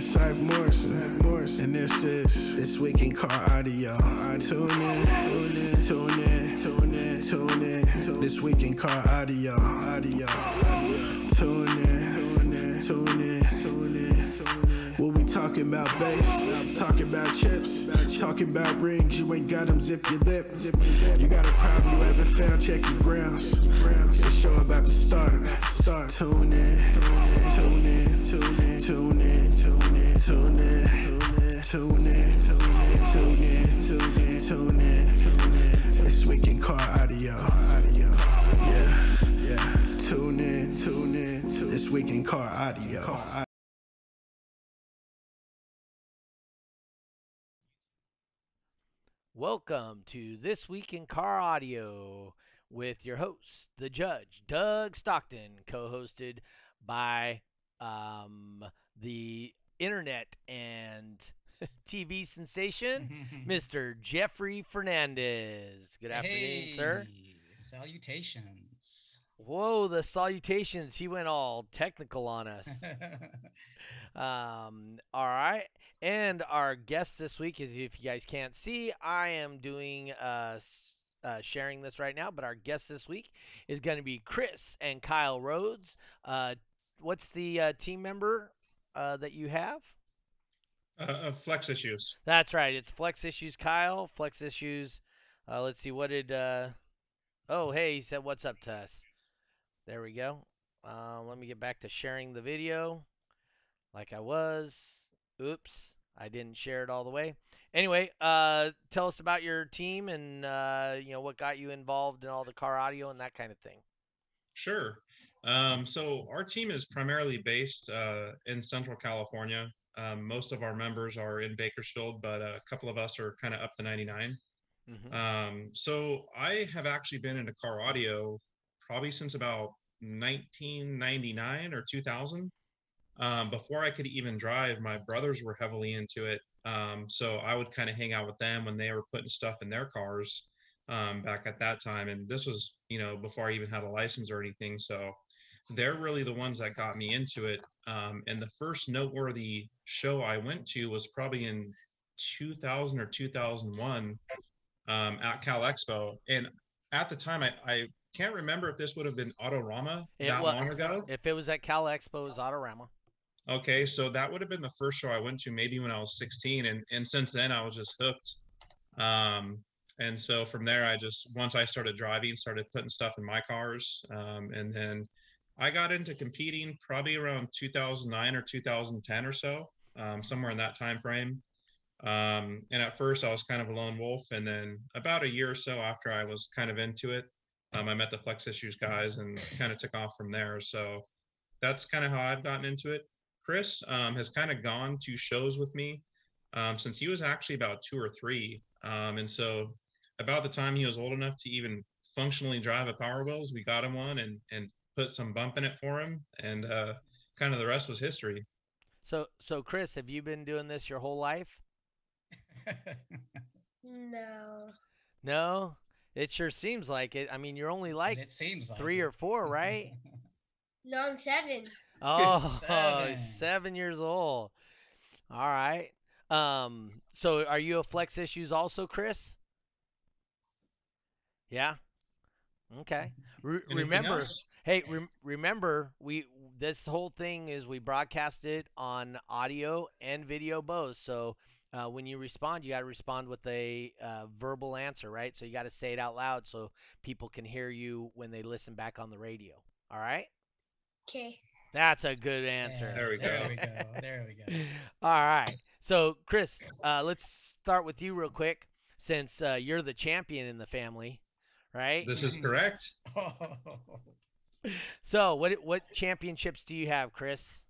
Saif Morrison. Morrison. And this is This Week in Car Audio. Tune in, tune in, tune in, tune in, tune in. This Week in Car Audio. Audio. Tune in, tune in, tune in, tune in. We'll be talking about bass, talking about chips, talking about rings. You ain't got them, zip your lip. You got a problem you haven't found, check your grounds. The show about to start. Start. Tune in, tune in, tune in, tune in, tune in, tune in, tune in, tune in, tune in, tune in. This week in car audio. Audio. Yeah, yeah. Tune in, tune in, This week in car audio. Welcome to This Week in Car Audio with your host, the judge, Doug Stockton, co hosted by um, the internet and TV sensation, Mr. Jeffrey Fernandez. Good afternoon, sir. Salutations. Whoa, the salutations. He went all technical on us. Um, all right. And our guest this week is, if you guys can't see, I am doing uh, uh sharing this right now, but our guest this week is going to be Chris and Kyle Rhodes. Uh, what's the uh, team member uh, that you have? Uh, uh, flex issues. That's right. It's Flex Issues Kyle. Flex Issues. Uh, let's see. What did. Uh... Oh, hey, he said, What's up to us? There we go. Uh, let me get back to sharing the video like I was. Oops. I didn't share it all the way. Anyway, uh, tell us about your team and uh, you know what got you involved in all the car audio and that kind of thing. Sure. Um, so our team is primarily based uh, in Central California. Um, most of our members are in Bakersfield, but a couple of us are kind of up to 99. hmm Um, so I have actually been into car audio probably since about 1999 or 2000. Um, before I could even drive, my brothers were heavily into it. Um, so I would kind of hang out with them when they were putting stuff in their cars um, back at that time. And this was, you know, before I even had a license or anything. So they're really the ones that got me into it. Um, and the first noteworthy show I went to was probably in 2000 or 2001 um, at Cal Expo. And at the time, I, I can't remember if this would have been Autorama It that was. long ago. If it was at Cal Expo, it was Autorama. Okay, so that would have been the first show I went to, maybe when I was 16, and and since then I was just hooked. Um, and so from there, I just once I started driving, started putting stuff in my cars, um, and then I got into competing probably around 2009 or 2010 or so, um, somewhere in that time frame. Um, and at first, I was kind of a lone wolf, and then about a year or so after I was kind of into it, um, I met the Flex Issues guys and kind of took off from there. So that's kind of how I've gotten into it. Chris um, has kind of gone to shows with me um, since he was actually about two or three. Um, and so about the time he was old enough to even functionally drive a Power Wheels, we got him one and, and put some bump in it for him. And uh, kind of the rest was history. So, so Chris, have you been doing this your whole life? No. No, it sure seems like it. I mean, you're only like it seems like three it. or four, right? No, I'm seven. Oh, Seven. seven years old. All right. Um. So, are you a Flex Issues also, Chris? Yeah. Okay. Re- remember, else? Hey, rem- remember, we this whole thing is we broadcast it on audio and video both. So uh, when you respond, you got to respond with a uh, verbal answer, right? So you got to say it out loud so people can hear you when they listen back on the radio. All right. Okay. That's a good answer. There we There go. we go. There we go. All right. So, Chris, uh, let's start with you real quick, since uh, you're the champion in the family, right? This is correct. So, what what championships do you have, Chris?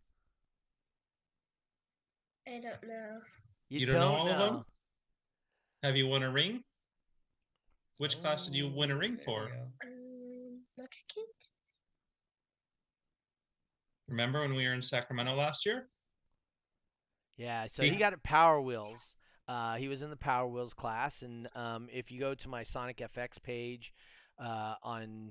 I don't know. You don't know all of them? Have you won a ring? Which class did you win a Oh, ring for? we go. Um, Mexicans? Remember when we were in Sacramento last year? Yeah. So he got a Power Wheels. Uh, he was in the Power Wheels class, and um, if you go to my Sonic FX page uh, on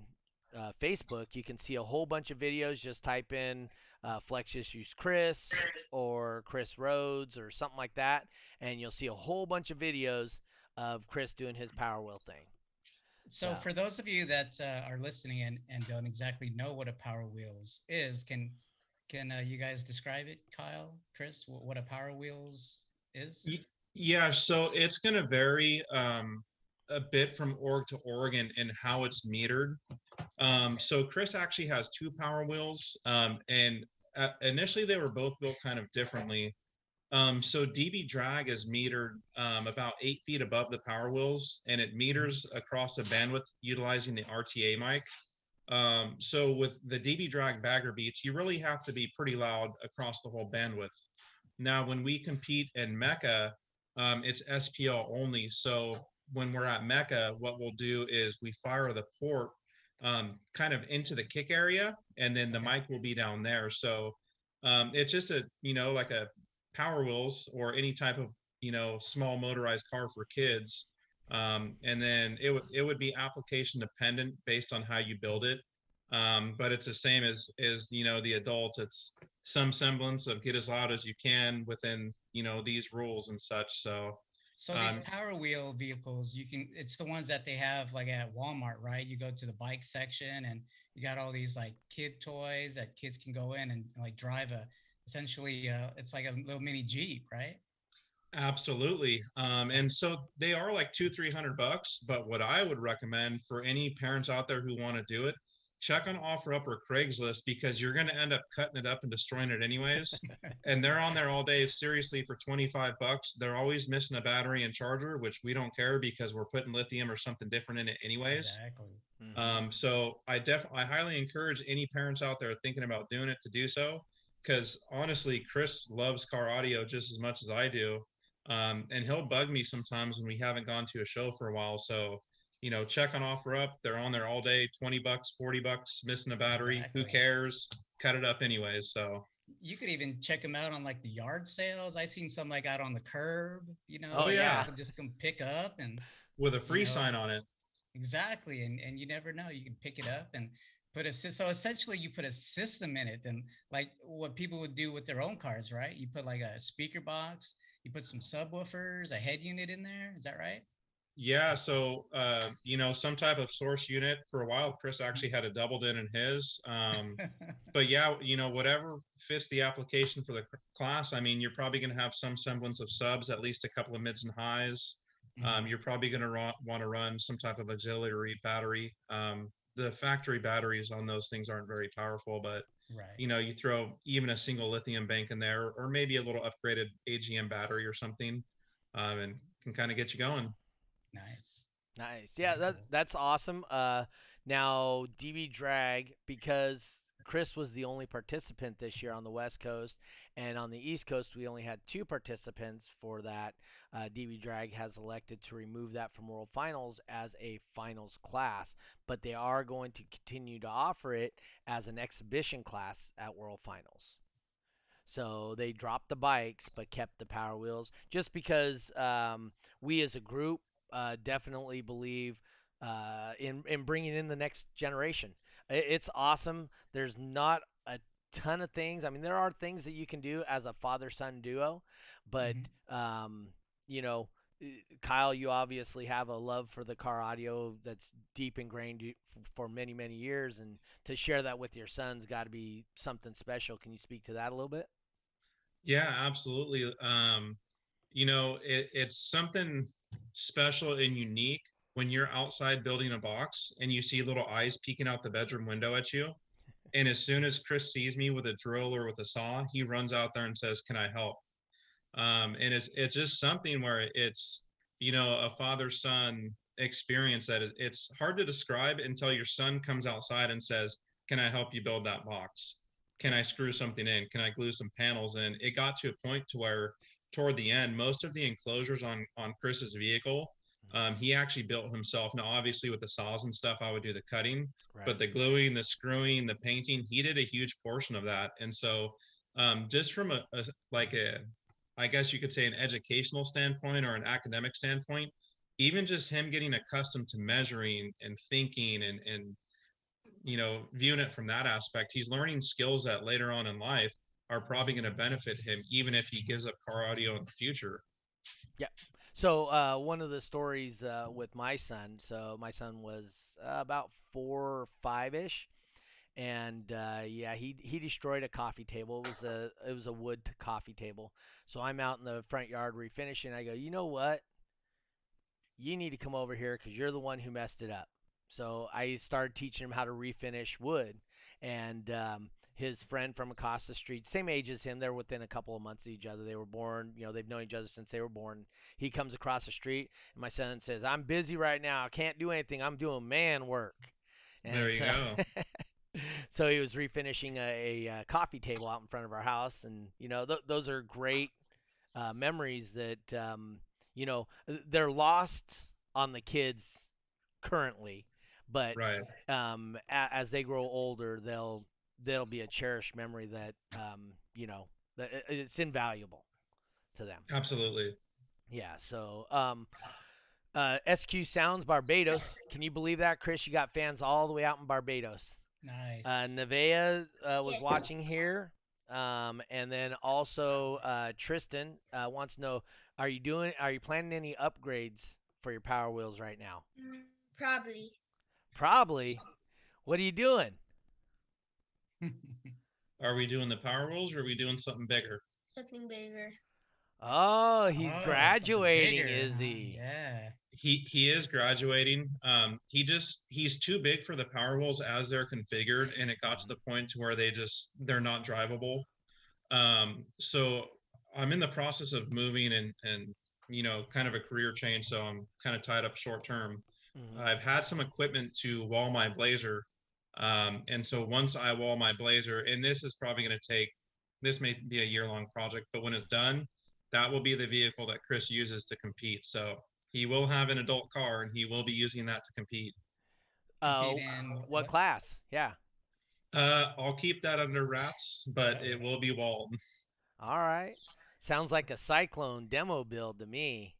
uh, Facebook, you can see a whole bunch of videos. Just type in uh, Flex Issues Chris or Chris Rhodes or something like that, and you'll see a whole bunch of videos of Chris doing his Power Wheel thing. So So- for those of you that uh, are listening and, and don't exactly know what a Power Wheels is, can can uh, you guys describe it, Kyle, Chris, what, what a Power Wheels is? Yeah, so it's going to vary um, a bit from org to org and, and how it's metered. Um, so Chris actually has two power wheels, um, and uh, initially they were both built kind of differently. Um, so DB drag is metered um, about eight feet above the power wheels, and it meters across the bandwidth utilizing the RTA mic. Um, so with the DB drag bagger beats, you really have to be pretty loud across the whole bandwidth. Now, when we compete in MECA, um, it's SPL only. So when we're at MECA, what we'll do is we fire the port um, kind of into the kick area, and then the mic will be down there. So um, it's just a you know like a Power Wheels or any type of you know small motorized car for kids. Um, and then it would it would be application dependent based on how you build it. Um, but it's the same as as you know the adults. It's some semblance of get as loud as you can within you know these rules and such. So So these Um, Power Wheel vehicles, you can it's the ones that they have like at Walmart, right? You go to the bike section and you got all these like kid toys that kids can go in and like drive a essentially uh it's like a little mini Jeep, right? Absolutely. Um, and so they are like two, three hundred bucks. But what I would recommend for any parents out there who want to do it, check on OfferUp or Craigslist because you're going to end up cutting it up and destroying it anyways. and they're on there all day, seriously, for 25 bucks. They're always missing a battery and charger, which we don't care because we're putting lithium or something different in it anyways. Exactly. Mhm. Um, so I def I highly encourage any parents out there thinking about doing it to do so. Because honestly, Chris loves car audio just as much as I do. Um, and he'll bug me sometimes when we haven't gone to a show for a while. So, you know, check on OfferUp. They're on there all day, 20 bucks, 40 bucks, missing a battery. Who cares? Cut it up anyways. So You could even check them out on like the yard sales. I seen some like out on the curb, you know. Oh, yeah. Just come pick up and with a free know, sign on it. Exactly, and and you never know. You can pick it up and put a so essentially you put a system in it, and like what people would do with their own cars, right? You put like a speaker box, you put some subwoofers, a head unit in there. Is that right? Yeah, so uh, you know, some type of source unit for a while. Chris actually had a double DIN in his. Um, but yeah, you know, whatever fits the application for the class. I mean, you're probably going to have some semblance of subs, at least a couple of mids and highs. Mhm. Um, you're probably going to want to run some type of auxiliary battery. Um, the factory batteries on those things aren't very powerful, but right. you know, you throw even a single lithium bank in there, or maybe a little upgraded AGM battery or something, um, and can kind of get you going. Nice. Nice. Yeah, that that's awesome. Uh, now DB Drag because Chris was the only participant this year on the West Coast, and on the East Coast we only had two participants for that. Uh, DB Drag has elected to remove that from World Finals as a finals class, but they are going to continue to offer it as an exhibition class at World Finals. So they dropped the bikes but kept the power wheels just because um, we as a group uh, definitely believe uh, in in bringing in the next generation. It's awesome. There's not a ton of things. I mean, there are things that you can do as a father son duo, but um, you know, Kyle, you obviously have a love for the car audio that's deep ingrained for many many years, and to share that with your sons got to be something special. Can you speak to that a little bit? Yeah, absolutely. Um, you know, it, it's something special and unique when you're outside building a box and you see little eyes peeking out the bedroom window at you. And as soon as Chris sees me with a drill or with a saw, he runs out there and says, "Can I help?" Um, and it's it's just something where it's you know a father son experience that it's hard to describe until your son comes outside and says, "Can I help you build that box?" can I screw something in? Can I glue some panels in? It got to a point to where toward the end, most of the enclosures on on Chris's vehicle, um, he actually built himself. Now, obviously with the saws and stuff, I would do the cutting, Right. but the gluing, the screwing, the painting, he did a huge portion of that. And so um, just from a, a like a I guess you could say an educational standpoint or an academic standpoint, even just him getting accustomed to measuring and thinking and and you know, viewing it from that aspect, he's learning skills that later on in life are probably going to benefit him, even if he gives up car audio in the future. Yeah. So uh, one of the stories uh, with my son. So my son was uh, about four or five ish, and uh, yeah, he he destroyed a coffee table. It was a it was a wood coffee table. So I'm out in the front yard refinishing. I go, you know what? You need to come over here because you're the one who messed it up. So I started teaching him how to refinish wood, and um, his friend from across the street, same age as him, they're within a couple of months of each other. They were born, you know, they've known each other since they were born. He comes across the street, and my son says, "I'm busy right now. I can't do anything. I'm doing man work." And There you so, so he was refinishing a, a, uh coffee table out in front of our house, and you know, th- those are great uh, memories that um, you know they're lost on the kids currently, but Right. um, a- as they grow older, they'll they'll be a cherished memory that um, you know that it's invaluable to them. Absolutely. Yeah. So um, uh, SQ Sounds Barbados. Can you believe that, Chris? You got fans all the way out in Barbados. Nice. Uh, Nevea uh, was Yes. watching here. Um, and then also uh, Tristan uh, wants to know: Are you doing? Are you planning any upgrades for your Power Wheels right now? Mm, Probably. Probably. What are you doing? Are we doing the power wheels or are we doing something bigger? Something bigger. Oh, he's Oh, something graduating, bigger, is he? Yeah. He he is graduating. Um, he just he's too big for the power wheels as they're configured, and it got to the point to where they just they're not drivable. Um, so I'm in the process of moving and and you know kind of a career change, so I'm kind of tied up short term. Mhm. I've had some equipment to wall my Blazer. Um, and so once I wall my Blazer, and this is probably going to take, this may be a year long project, but when it's done, that will be the vehicle that Chris uses to compete. So he will have an adult car and he will be using that to compete. Uh, Compete what what? class? Yeah. Uh, I'll keep that under wraps, but it will be walled. All right. Sounds like a cyclone demo build to me.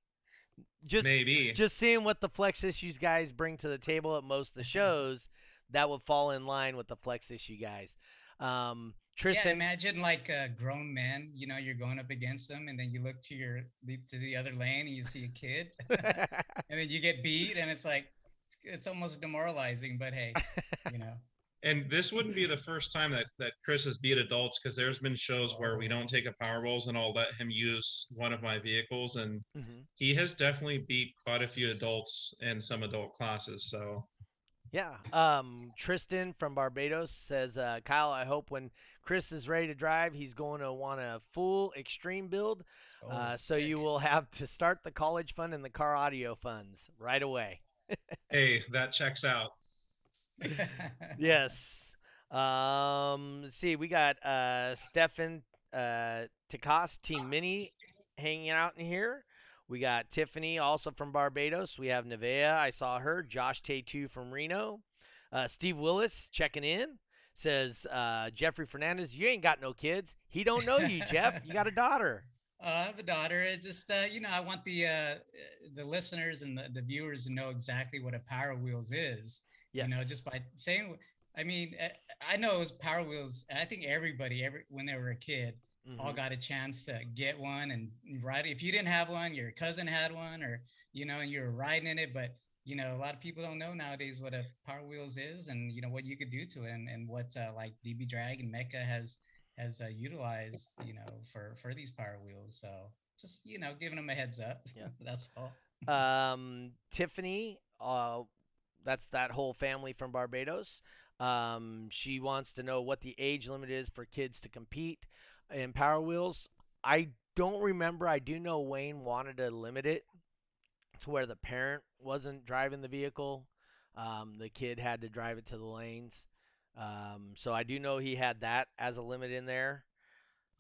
Just Maybe. just seeing what the flex issues guys bring to the table at most of the shows, that would fall in line with the flex issue guys. Um, Yeah, Tristan, imagine like a grown man. You know, you're going up against them, and then you look to your leap to the other lane, and you see a kid, and then you get beat, and it's like it's almost demoralizing. But hey, you know, and this wouldn't be the first time that, that Chris has beat adults because there's been shows where we don't take a power wheels and I'll let him use one of my vehicles and Mhm. he has definitely beat quite a few adults in some adult classes. So yeah. Um, Tristan from Barbados says, uh, Kyle, I hope when Chris is ready to drive, he's going to want a full extreme build. uh, Oh, so you will have to start the college fund and the car audio funds right away. hey, that checks out. yes. Um, let's see, we got uh Stefan uh Takas Team Mini hanging out in here. We got Tiffany also from Barbados. We have Nevea, I saw her. Josh Tay2 from Reno. Uh, Steve Willis checking in. Says uh, Jeffrey Fernandez, you ain't got no kids. He don't know you, Jeff. You got a daughter. Uh, I have a daughter. It's just uh, you know, I want the uh, the listeners and the, the viewers to know exactly what a Power Wheels is. Yes. You know, just by saying. I mean, eh, I know it was Power Wheels. I think everybody, every when they were a kid, all Mhm. got a chance to get one and ride. it. If you didn't have one, your cousin had one, or you know, and you were riding in it. But you know, a lot of people don't know nowadays what a Power Wheels is, and you know what you could do to it, and, and what uh, like DB Drag and MECA has has uh, utilized, you know, for for these Power Wheels. So just you know, giving them a heads up. Yeah. that's all. um, Tiffany, uh, that's that whole family from Barbados. Um, she wants to know what the age limit is for kids to compete in Power Wheels. I don't remember. I do know Wayne wanted to limit it to where the parent wasn't driving the vehicle. Um, the kid had to drive it to the lanes. Um, so I do know he had that as a limit in there.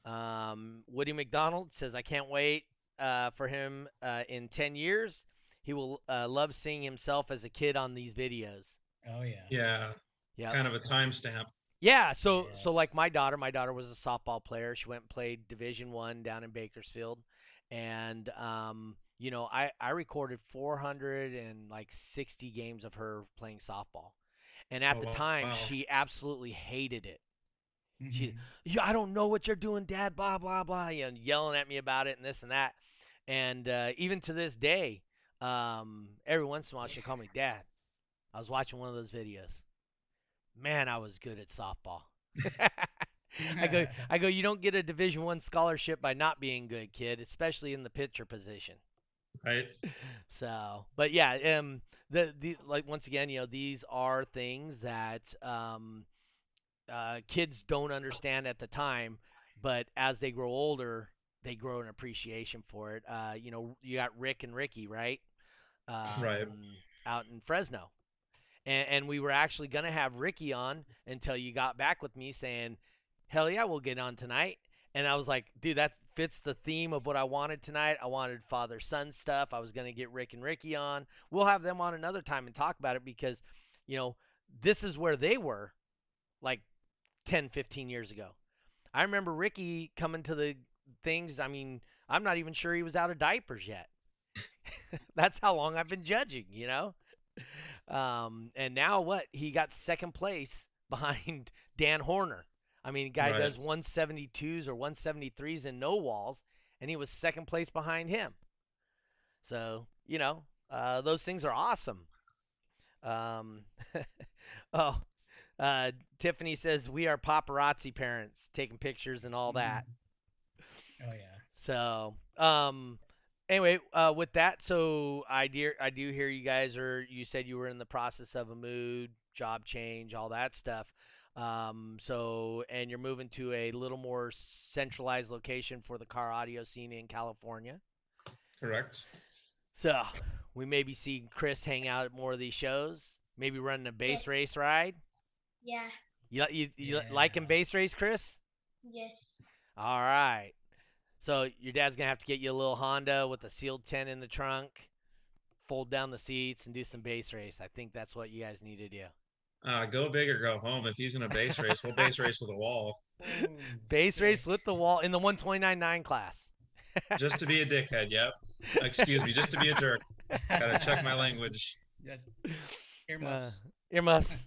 Um, Woody McDonald says, I can't wait uh, for him uh, in 10 years. He will uh, love seeing himself as a kid on these videos. Oh yeah. Yeah, Yeah. kind of a timestamp. Yeah, so so like my daughter, my daughter was a softball player. She went and played Division One down in Bakersfield, and um, you know, I I recorded 400 and like 60 games of her playing softball, and at Oh, the wow. time Wow. she absolutely hated it. She- Mhm. Yeah, I don't know what you're doing, Dad. Blah blah blah. You know, yelling at me about it and this and that. And uh, even to this day, um, every once in a while she'll call me Dad. I was watching one of those videos. Man, I was good at softball. I go, I go. You don't get a Division One scholarship by not being good, kid, especially in the pitcher position. Right. So, but yeah, um, the these like once again, you know, these are things that um, uh, kids don't understand at the time, but as they grow older, they grow an appreciation for it. Uh, you know, you got Rick and Ricky, right? Um, Right. Out in Fresno, and, and we were actually gonna have Ricky on until you got back with me saying, "Hell yeah, we'll get on tonight." And I was like, dude, that fits the theme of what I wanted tonight. I wanted father son stuff. I was to get Rick and Ricky on. We'll have them on another time and talk about it because, you know, this is where they were like 10, 15 years ago. I remember Ricky coming to the things. I mean, I'm not even sure he was out of diapers yet. That's how long I've been judging, you know? Um, and now what? He got second place behind Dan Horner. I mean, guy Right. does 172s or 173s in no walls, and he was second place behind him. So, you know, uh, those things are awesome. Um, oh, uh, Tiffany says, We are paparazzi parents, taking pictures and all that. Oh yeah. So, um, anyway, uh, with that, so I do I do hear you guys are. You said you were in the process of a mood, job change, all that stuff. Um, so, and you're moving to a little more centralized location for the car audio scene in California. Correct. So, we maybe see Chris hang out at more of these shows. Maybe running a bass Yes. race ride. Yeah. You you, you liking Yeah. bass race, Chris? Yes. All right. So your dad's gonna have to get you a little Honda with a sealed tent in the trunk, fold down the seats, and do some bass race. I think that's what you guys need to do. Uh, go big or go home. If he's gonna bass race, we'll bass race with a wall. Bass race with the wall in the 129.9 class. Just to be a dickhead. Yep. Excuse me. Just to be a jerk. Gotta check my language. Yeah. Uh, Earmuffs. earmuffs.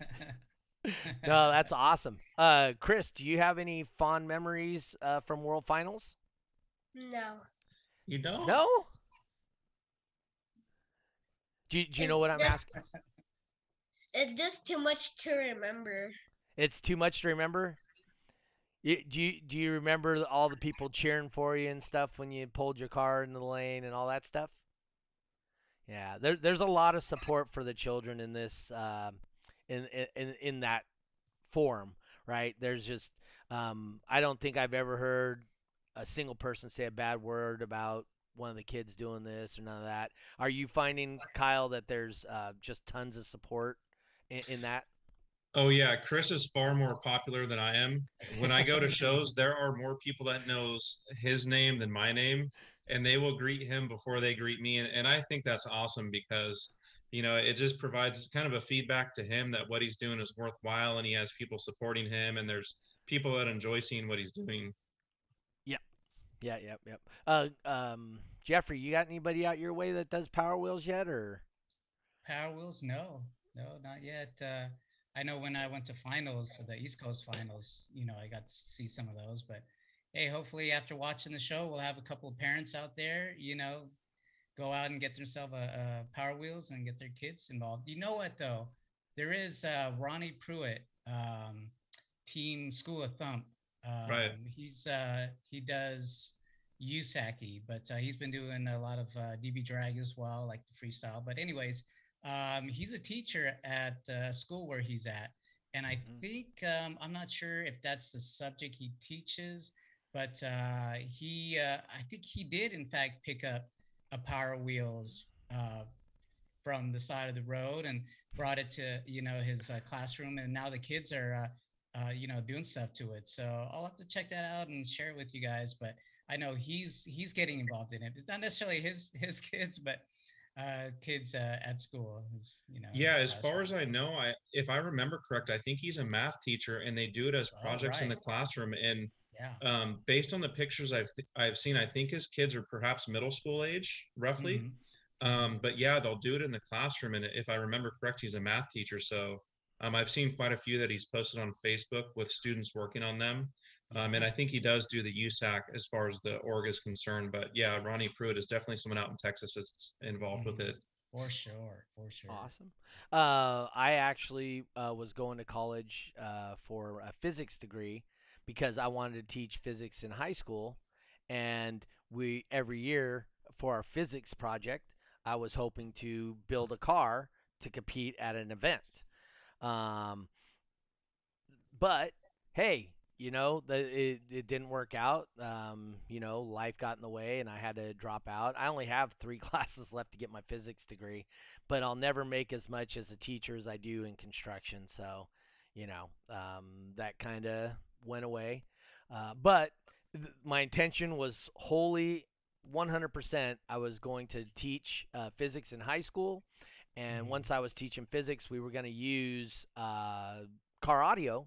no, that's awesome. Uh, Chris, do you have any fond memories uh, from World Finals? No. You don't? No. Do, you- do you know It's what I'm just- asking? It's just too much to remember. It's too much to remember. You, do you do you remember all the people cheering for you and stuff when you pulled your car into the lane and all that stuff? Yeah, there, there's a lot of support for the children in this um, in, in in that forum, right? There's just um, I don't think I've ever heard a single person say a bad word about one of the kids doing this or none of that. Are you finding Kyle that there's uh, just tons of support in, in that? Oh yeah, Chris is far more popular than I am. When I go to shows, there are more people that knows his name than my name, and they will greet him before they greet me. And, and I think that's awesome because you know it just provides kind of a feedback to him that what he's doing is worthwhile, and he has people supporting him, and there's people that enjoy seeing what he's doing. Yeah, yep, yep. Uh, um, Jeffrey, you got anybody out your way that does Power Wheels yet, or? Power Wheels? No, no, not yet. Uh, I know when I went to finals, the East Coast finals, you know, I got to see some of those. But hey, hopefully after watching the show, we'll have a couple of parents out there, you know, go out and get themselves a, a Power Wheels and get their kids involved. You know what though? There is uh, Ronnie Pruitt, um, Team School of Thump. Um, Right. He's uh, he does USACI, but uh, he's been doing a lot of uh, DB drag as well, like the freestyle. But anyways, um, he's a teacher at uh, school where he's at, and I Mhm. think um, I'm not sure if that's the subject he teaches, but uh, he uh, I think he did in fact pick up a Power Wheels uh, from the side of the road and brought it to you know his uh, classroom, and now the kids are. Uh, uh, you know, doing stuff to it. So I'll have to check that out and share it with you guys. But I know he's he's getting involved in it. It's not necessarily his his kids, but uh, kids uh, at school. His, you know. Yeah, as far as I know, I if I remember correct, I think he's a math teacher, and they do it as projects in the classroom. And Yeah. um, based on the pictures I've th- I've seen, I think his kids are perhaps middle school age, roughly. Mhm. Um, but yeah, they'll do it in the classroom, and if I remember correct, he's a math teacher. So Um, I've seen quite a few that he's posted on Facebook with students working on them. Um, and I think he does do the USAC as far as the org is concerned. But yeah, Ronnie Pruitt is definitely someone out in Texas that's involved with Mhm. it. For sure, for sure. Awesome. Uh, I actually uh, was going to college uh, for a physics degree because I wanted to teach physics in high school, and we every year for our physics project, I was hoping to build a car to compete at an event. Um, but hey, you know, the, it, it didn't work out. Um, you know, life got in the way and I had to drop out. I only have three classes left to get my physics degree, but I'll never make as much as a teacher as I do in construction. So, you know, um, that kind of went away. Uh, but th- my intention was wholly 100% I was going to teach uh, physics in high school. And Mhm. once I was teaching physics, we were going to use uh, car audio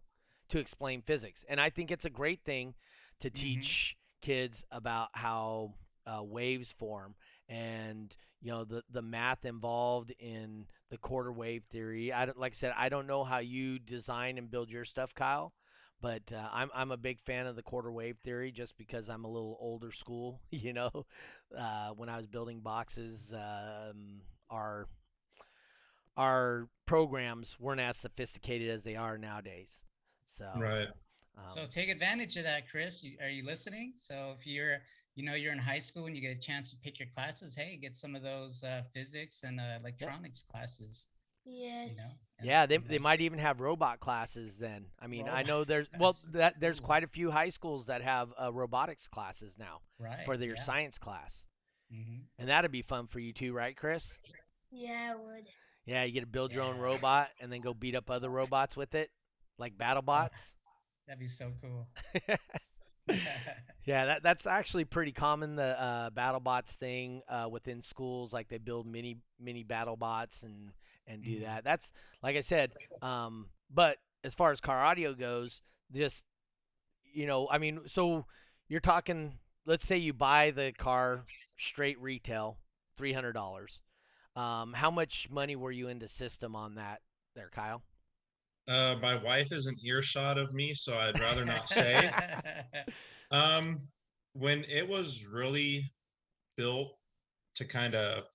to explain physics. And I think it's a great thing to Mhm. teach kids about how uh, waves form and you know the the math involved in the quarter wave theory. I don't, like I said, I don't know how you design and build your stuff, Kyle, but uh, I'm I'm a big fan of the quarter wave theory just because I'm a little older school. You know, uh, when I was building boxes, um, our our programs weren't as sophisticated as they are nowadays. So Right. um, So take advantage of that, Chris. You- Are you listening? So if you're, you know, you're in high school and you get a chance to pick your classes, hey, get some of those uh, physics and uh, electronics classes. Yes. You know. and- Yeah, they, they might even have robot classes then. I mean, I know there's well that there's cool. quite a few high schools that have uh, robotics classes now right for their yeah. science class, Mhm. and that'd be fun for you too, right, Chris? Yeah, I would. Yeah, you get to build your own robot and then go beat up other robots with it, like BattleBots. That'd be so cool. yeah, that that's actually pretty common. The uh, BattleBots thing uh, within schools, like they build mini mini BattleBots and and do Mhm. that. That's like I said. Um, but as far as car audio goes, just you know, I mean, so you're talking. Let's say you buy the car straight retail, three hundred dollars. Um, how much money were you into system on that, there, Kyle? Uh, my wife is an earshot of me, so I'd rather not say. Um, when it was really built to kind of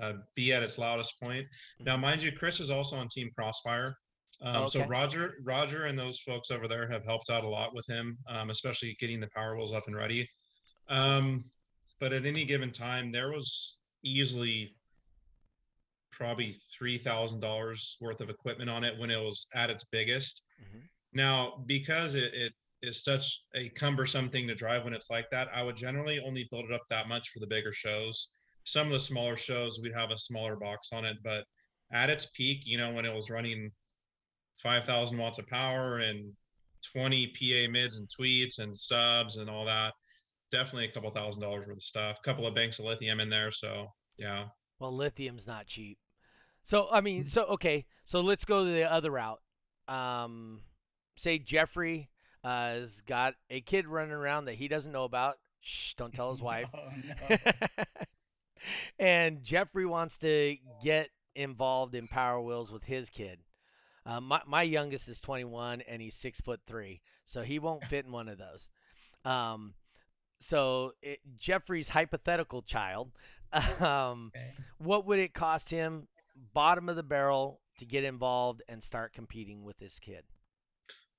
uh, be at its loudest point. Now, mind you, Chris is also on Team Crossfire. Um, So Roger, Roger, and those folks over there have helped out a lot with him, um, especially getting the power wheels up and ready. Um, but at any given time, there was easily probably three thousand dollars worth of equipment on it when it was at its biggest. Mhm. Now, because it, it is such a cumbersome thing to drive when it's like that, I would generally only build it up that much for the bigger shows. Some of the smaller shows, we'd have a smaller box on it, but at its peak, you know, when it was running 5,000 watts of power and 20 PA mids and tweets and subs and all that, definitely a couple thousand dollars worth of stuff. A couple of banks of lithium in there. So, yeah. Well, lithium's not cheap. So I mean, so okay, so let's go to the other route. Um, say Jeffrey uh, has got a kid running around that he doesn't know about. Shh, don't tell his wife. Oh, no. and Jeffrey wants to get involved in Power Wheels with his kid. Uh, my my youngest is 21 and he's six foot three, so he won't fit in one of those. Um, so it, Jeffrey's hypothetical child, um, Okay. what would it cost him, bottom of the barrel, to get involved and start competing with this kid?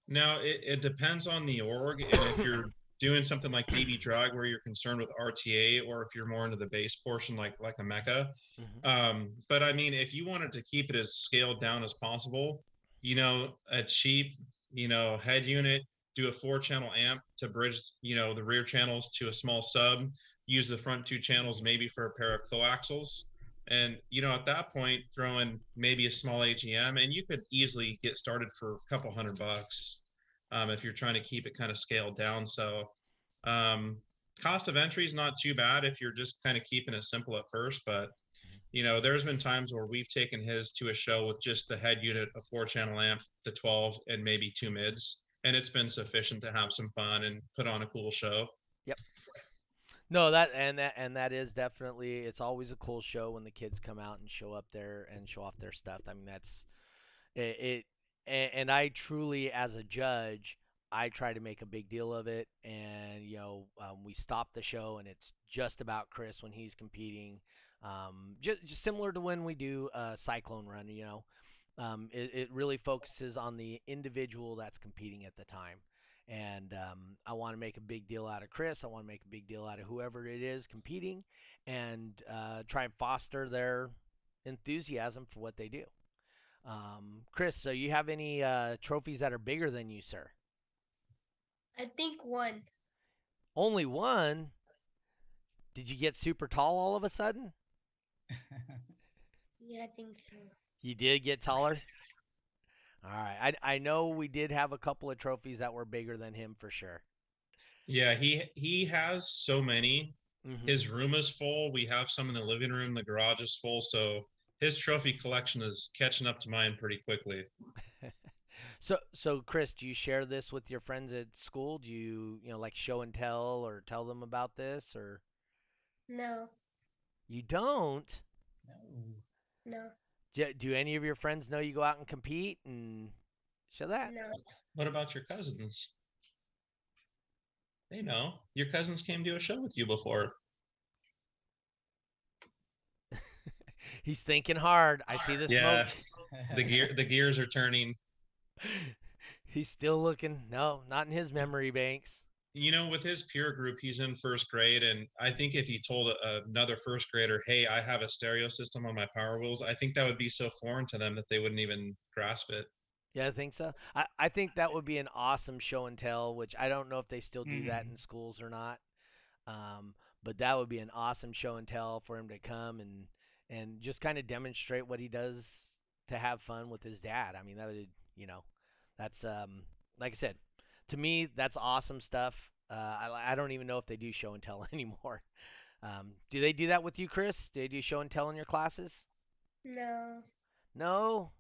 Now it, it depends on the org, and if you're doing something like DB drag where you're concerned with RTA, or if you're more into the bass portion like like a MECA. Mhm. Um, but I mean, if you wanted to keep it as scaled down as possible, you know, a cheap, you know, head unit, do a four channel amp to bridge, you know, the rear channels to a small sub, use the front two channels maybe for a pair of coaxials. And you know, at that point, throw in maybe a small AGM, and you could easily get started for a couple hundred bucks um, if you're trying to keep it kind of scaled down. So, um, cost of entry is not too bad if you're just kind of keeping it simple at first. But you know, there's been times where we've taken his to a show with just the head unit, a four channel amp, the 12, and maybe two mids, and it's been sufficient to have some fun and put on a cool show. No, that and that and that is definitely it's always a cool show when the kids come out and show up there and show off their stuff. I mean that's it, it and, and I truly, as a judge, I try to make a big deal of it. And you know, um, we stop the show, and it's just about Chris when he's competing. Um, just, just similar to when we do a cyclone run, you know, um, it, it really focuses on the individual that's competing at the time. And um, I want to make a big deal out of Chris. I want to make a big deal out of whoever it is competing, and uh, try and foster their enthusiasm for what they do. Um, Chris, so you have any uh, trophies that are bigger than you, sir? I think one. Only one. Did you get super tall all of a sudden? Yeah, I think so. You did get taller. All right. I I know we did have a couple of trophies that were bigger than him for sure. Yeah, he he has so many. Mhm. His room is full. We have some in the living room. The garage is full. So his trophy collection is catching up to mine pretty quickly. So so Chris, do you share this with your friends at school? Do you you know like show and tell or tell them about this or No, you don't? no. no, Do, do any of your friends know you go out and compete and show that? no. What about your cousins? They know. Your cousins came to a show with you before. He's thinking hard. I see the Yeah. smoke. The gear the gears are turning. He's still looking. No, not in his memory banks. You know, with his peer group, he's in first grade, and I think if he told a, another first grader, "Hey, I have a stereo system on my Power Wheels," I think that would be so foreign to them that they wouldn't even grasp it. Yeah, I think so. I, I think that would be an awesome show and tell, which I don't know if they still do that Mhm. in schools or not. Um, but that would be an awesome show and tell for him to come and and just kind of demonstrate what he does to have fun with his dad. I mean, that would you know, that's um like I said, to me that's awesome stuff. Uh, I I don't even know if they do show and tell anymore. Um, do they do that with you, Chris? Do they do show and tell in your classes? No, No.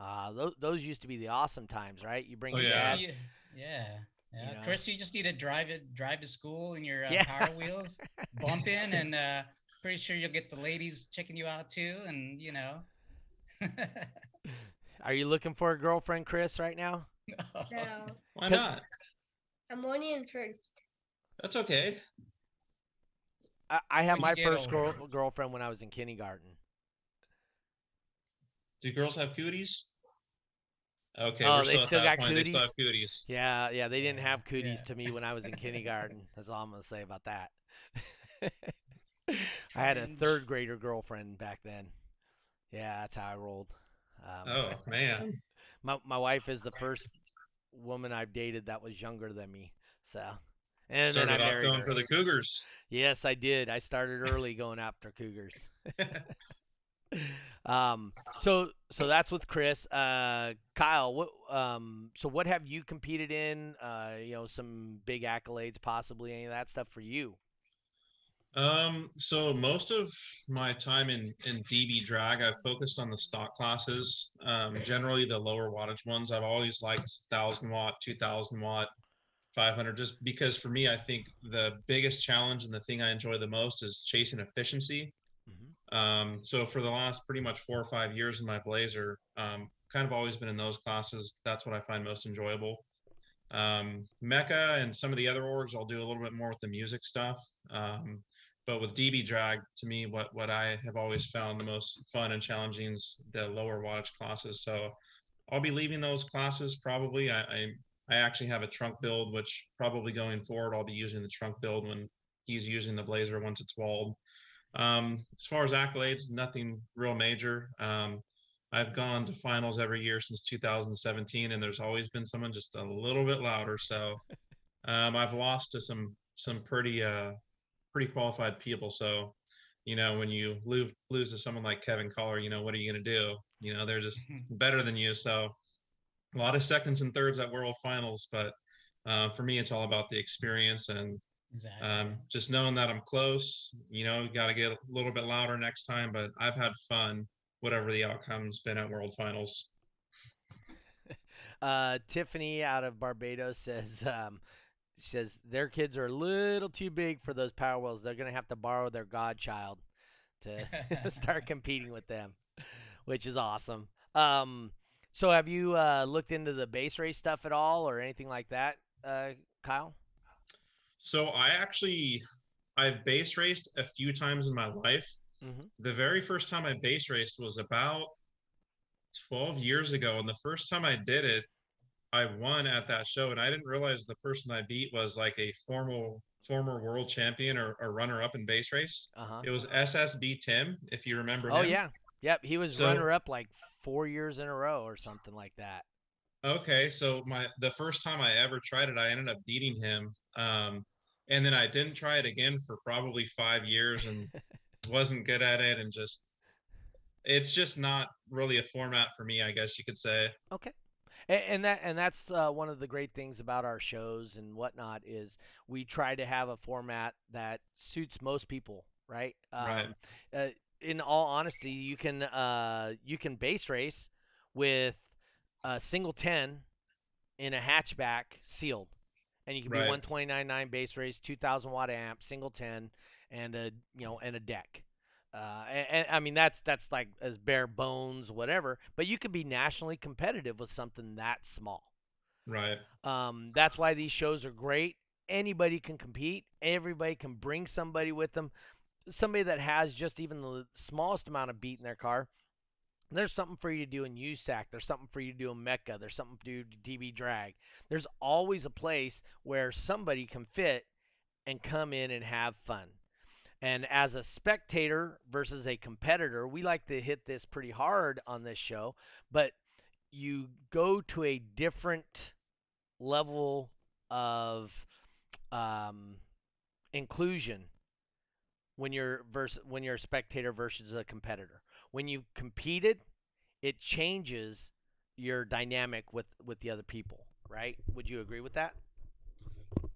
Uh, those, those used to be the awesome times, right? You bring Oh, your yeah. dad. Yeah, yeah. yeah. know? Chris, you just need to drive it, drive to school in your uh, Yeah. Power Wheels, bump in, and uh, pretty sure you'll get the ladies checking you out too, and you know. Are you looking for a girlfriend, Chris, right now? no. Why not? I'm only in first. That's okay. I, I had my get first girl, girlfriend when I was in kindergarten. Do girls have cooties? Okay, Oh, we're they still, still got point. They still cooties? have cooties. Yeah, yeah, they didn't have cooties yeah. to me when I was in kindergarten. That's all I'm gonna say about that. I had a third grader girlfriend back then. Yeah, that's how I rolled. Um, Oh man. My my wife is the first woman I've dated that was younger than me. So, and Started then I off married going her. for the Cougars. Yes, I did. I started early going after cougars. um, so so that's with Chris. Uh, Kyle, what um, so what have you competed in? Uh, you know, some big accolades, possibly any of that stuff for you. Um, so most of my time in in DB drag, I've focused on the stock classes. Um, generally the lower wattage ones. I've always liked thousand watt, two thousand watt, five hundred. Just because for me, I think the biggest challenge and the thing I enjoy the most is chasing efficiency. Mhm. Um, so for the last pretty much four or five years in my Blazer, um, kind of always been in those classes. That's what I find most enjoyable. Um, MECA and some of the other orgs, I'll do a little bit more with the music stuff. Um, but with DB drag, to me, what what I have always found the most fun and challenging is the lower wattage classes. So I'll be leaving those classes probably. I, I I actually have a trunk build, which probably going forward, I'll be using the trunk build when he's using the Blazer once it's walled. Um, as far as accolades, nothing real major. Um, I've gone to finals every year since 2017, and there's always been someone just a little bit louder. So um, I've lost to some some pretty uh, pretty qualified people. So you know when you lose lose to someone like Kevin Collar, you know what are you going to do? You know they're just better than you. So a lot of seconds and thirds at World Finals, but uh, for me, it's all about the experience and exactly. um, just knowing that I'm close, you know, got to get a little bit louder next time. But I've had fun, whatever the outcome's been at World Finals. Uh, Tiffany out of Barbados says um, says their kids are a little too big for those power wheels. They're gonna have to borrow their godchild to start competing with them, which is awesome. Um, So have you uh, looked into the bass race stuff at all or anything like that, uh, Kyle? So I actually I've bass raced a few times in my life. Mhm. The very first time I bass raced was about 12 years ago, and the first time I did it, I won at that show, and I didn't realize the person I beat was like a formal former world champion or, or runner up in bass race. Uh huh. It was SSB Tim, if you remember Oh him. yeah, yep. He was So- runner up like four years in a row or something like that. Okay, so my the first time I ever tried it, I ended up beating him. Um, and then I didn't try it again for probably five years and wasn't good at it and just it's just not really a format for me, I guess you could say. Okay. And, and that and that's uh, one of the great things about our shows and whatnot is we try to have a format that suits most people, right? Right. Um, uh, in all honesty, you can uh, you can bass race with a single ten in a hatchback sealed, and you can Right. be 129.9 bass race, 2,000 watt amp, single ten, and a you know and a deck. Uh, and, and I mean that's that's like as bare bones, whatever. But you could be nationally competitive with something that small. Right. Um, that's why these shows are great. Anybody can compete. Everybody can bring somebody with them. Somebody that has just even the smallest amount of beat in their car. There's something for you to do in USAC. There's something for you to do in MECA. There's something to do in DB Drag. There's always a place where somebody can fit and come in and have fun. And as a spectator versus a competitor, we like to hit this pretty hard on this show, but you go to a different level of um, inclusion when you're versus when you're a spectator versus a competitor. When you've competed, it changes your dynamic with with the other people, right? Would you agree with that?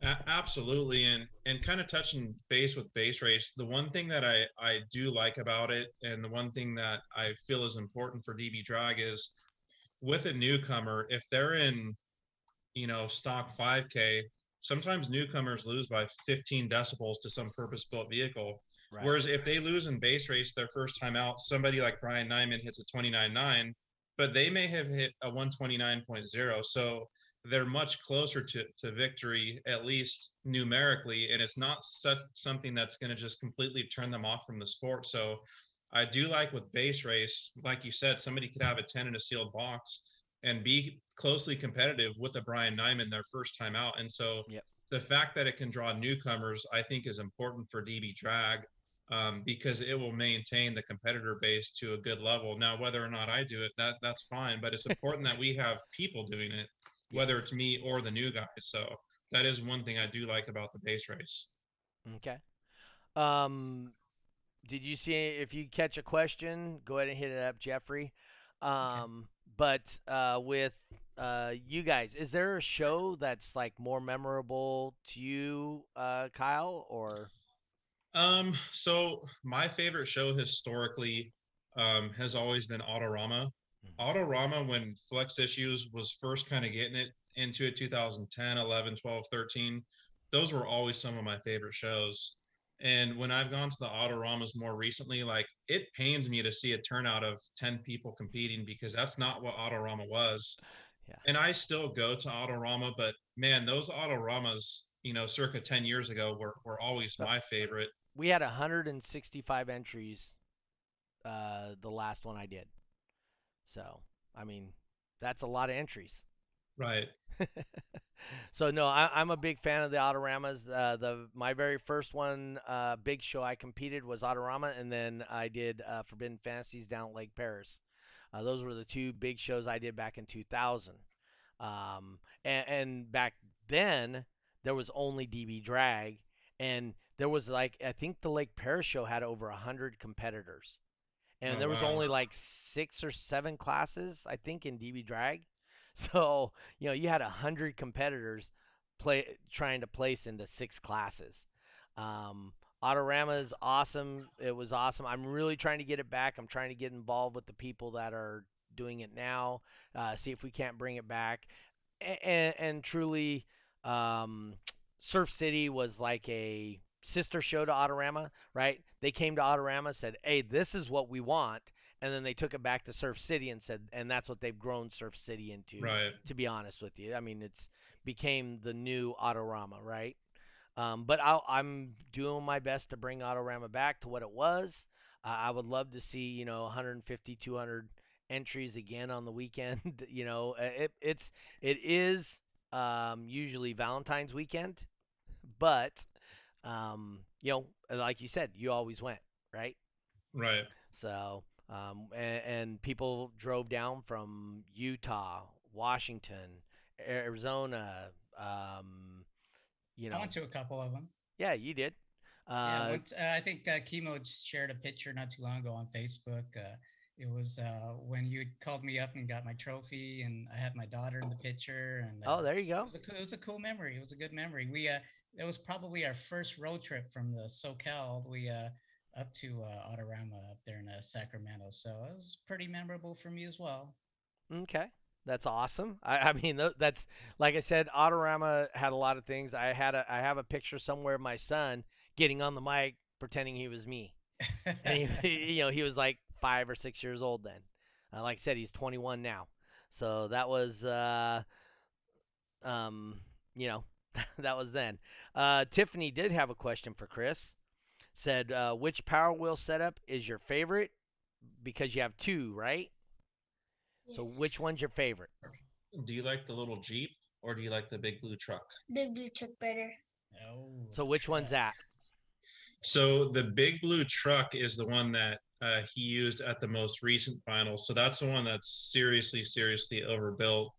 Absolutely. And and kind of touching base with bass race, the one thing that I I do like about it, and the one thing that I feel is important for DB Drag is with a newcomer, if they're in, you know, stock 5K, sometimes newcomers lose by 15 decibels to some purpose-built vehicle. Right. Whereas if they lose in bass race their first time out, somebody like Brian Nyman hits a 29.9, but they may have hit a 129.0. So they're much closer to, to victory, at least numerically. And it's not such something that's going to just completely turn them off from the sport. So I do like with bass race, like you said, somebody could have a 10 in a sealed box and be closely competitive with a Brian Nyman their first time out. And so Yep. the fact that it can draw newcomers, I think, is important for DB Drag um, because it will maintain the competitor base to a good level. Now, whether or not I do it, that that's fine. But it's important that we have people doing it, whether it's me or the new guys. So that is one thing I do like about the bass race. Okay. Um, did you see if you catch a question, go ahead and hit it up, Jeffrey. Um, but uh, with uh, you guys, is there a show that's like more memorable to you, uh, Kyle, or Um, so my favorite show historically um, has always been Autorama. Mhm. Autorama, when Flex Issues was first kind of getting it into it, 2010, 11, 12, 13, those were always some of my favorite shows. And when I've gone to the Autoramas more recently, like it pains me to see a turnout of 10 people competing because that's not what Autorama was. Yeah. And I still go to Autorama, but man, those Autoramas, you know, circa 10 years ago were, were always my favorite. we had 165 entries uh, the last one I did. So, I mean, that's a lot of entries. Right. so no, I, I'm a big fan of the Autoramas. Uh, the my very first one, uh, big show I competed was Autorama, and then I did uh, Forbidden Fantasies down at Lake Perris. Uh, those were the two big shows I did back in 2000. Um, and, and back then there was only DB Drag, and there was like I think the Lake Perris show had over a hundred competitors, and Oh, there was wow. only like six or seven classes I think in DB Drag. So you know you had a hundred competitors play trying to place into six classes. Um, Autorama is awesome. It was awesome. I'm really trying to get it back. I'm trying to get involved with the people that are doing it now. Uh, see if we can't bring it back. And, and truly, um, Surf City was like a sister show to Autorama, right? They came to Autorama, said, "Hey, this is what we want," and then they took it back to Surf City and said, and that's what they've grown Surf City into. Right. To be honest with you, I mean, it's became the new Autorama, right? Um, but I'll, I'm doing my best to bring Autorama back to what it was. Uh, I would love to see, you know, 150, 200 entries again on the weekend. you know, it, it's it is um, usually Valentine's weekend, but um, you know, like you said, you always went, right? Right. So, um, and, and people drove down from Utah, Washington, Arizona. Um, you know, I went to a couple of them. yeah, you did. Yeah, I, Uh, went, uh, I think uh, Chemo shared a picture not too long ago on Facebook. Uh, it was uh, when you called me up and got my trophy, and I had my daughter in the picture. And uh, oh, there you go. it go. was, a, coo- it was a cool memory. It was a good memory. We uh, it was probably our first road trip from the SoCal all the way uh, up to uh, Autorama up there in uh, Sacramento. So it was pretty memorable for me as well. Okay. That's awesome. I, I mean, that's like I said. Autorama had a lot of things. I had a, I have a picture somewhere of my son getting on the mic pretending he was me, and he, you know, he was like five or six years old then. Uh, like I said, he's 21 now. So that was, uh, um, you know, that was then. Uh, Tiffany did have a question for Chris. Said, uh, which Power Wheel setup is your favorite? Because you have two, right? So which one's your favorite? Do you like the little Jeep or do you like the big blue truck? Big blue truck better. oh, So which one's that? So the big blue truck is the one that uh, he used at the most recent finals. So that's the one that's seriously, seriously overbuilt.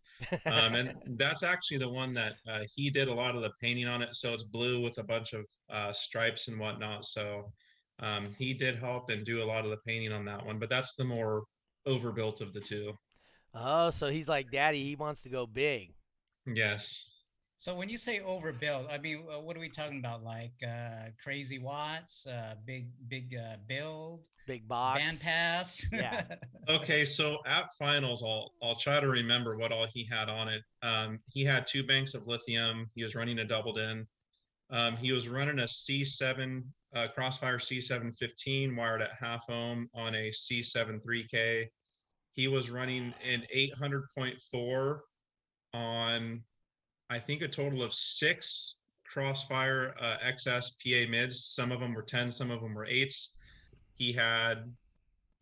Um, and that's actually the one that uh, he did a lot of the painting on it. So it's blue with a bunch of uh, stripes and whatnot. So um, he did help and do a lot of the painting on that one. But that's the more overbuilt of the two. oh, so he's like daddy. He wants to go big. Yes. So when you say overbuilt, I mean, uh, what are we talking about? Like uh, crazy watts, uh, big big uh, build, Big box. band pass. Yeah. Okay, so at finals, I'll I'll try to remember what all he had on it. Um, he had two banks of lithium. He was running a double DIN. Um, he was running a C7 uh, Crossfire C715 wired at half ohm on a C7 3K. He was running an 800.4 on, I think, a total of six Crossfire uh, XS PA mids. Some of them were 10, some of them were eights. He had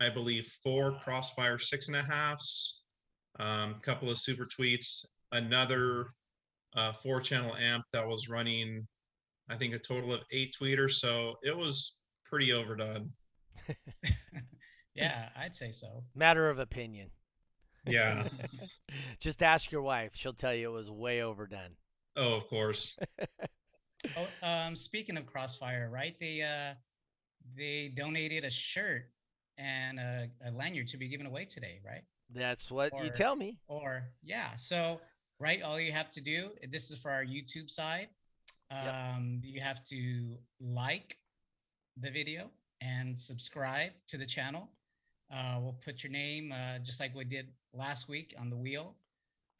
I believe, four Crossfire six and a halves, a um, couple of super tweets, another uh, four channel amp that was running, I think, a total of eight tweeters. So it was pretty overdone. yeah, I'd say so. Matter of opinion. Yeah. Just ask your wife. She'll tell you it was way overdone. oh, of course. Oh, um, speaking of Crossfire, right? They uh, they donated a shirt and a, a lanyard to be given away today, right? That's what you tell me. Or yeah, so right, all you have to do. This is for our YouTube side. Yep. Um, you have to like the video and subscribe to the channel. Uh, we'll put your name uh, just like we did last week on the wheel,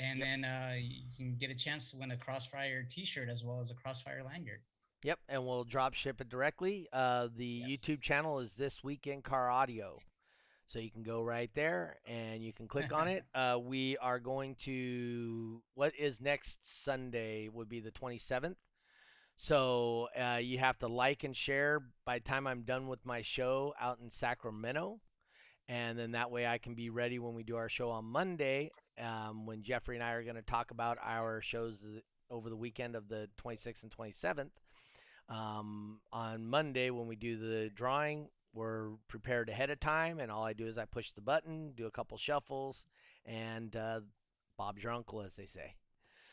and Yep. then uh, you can get a chance to win a Crossfire T-shirt as well as a Crossfire lanyard. Yep, and we'll drop ship it directly. Uh, the Yes. YouTube channel is this weekend car audio, so you can go right there and you can click on it. Uh, we are going to what is next Sunday would be the 27th. So uh, you have to like and share by the time I'm done with my show out in Sacramento, and then that way I can be ready when we do our show on Monday. Um, when Jeffrey and I are going to talk about our shows over the weekend of the 26th and 27th. Um, on Monday, when we do the drawing, we're prepared ahead of time, and all I do is I push the button, do a couple shuffles, and uh, Bob's your uncle, as they say.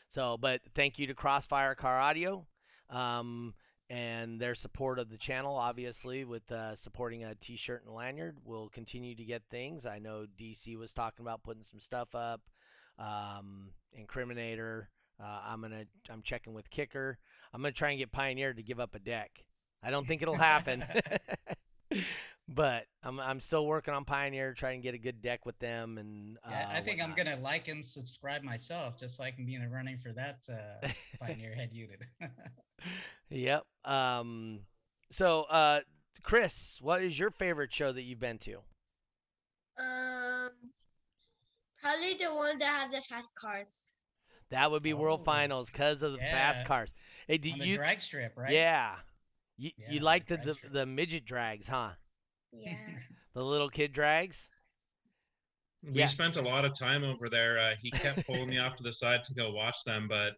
So, but thank you to Crossfire Car Audio um, and their support of the channel, obviously, with uh, supporting a t shirt and lanyard. We'll continue to get things. I know DC was talking about putting some stuff up, um, Incriminator. Uh, I'm gonna. I'm checking with Kicker. I'm gonna try and get Pioneer to give up a deck. I don't think it'll happen, but I'm I'm still working on Pioneer, trying to get a good deck with them. And Yeah, I uh, think I'm gonna like and subscribe myself, just so I can be in the running for that uh, Pioneer head unit. Yep. Um. So, uh, Chris, what is your favorite show that you've been to? Um, probably the one that have the fast cars. That would be World Oh, Finals because of the fast cars. Hey, do on the you? drag strip, right? Yeah. You Yeah, you like the, the the midget drags, huh? Yeah. The little kid drags. We Yeah. spent a lot of time over there. Uh, he kept pulling me off to the side to go watch them, but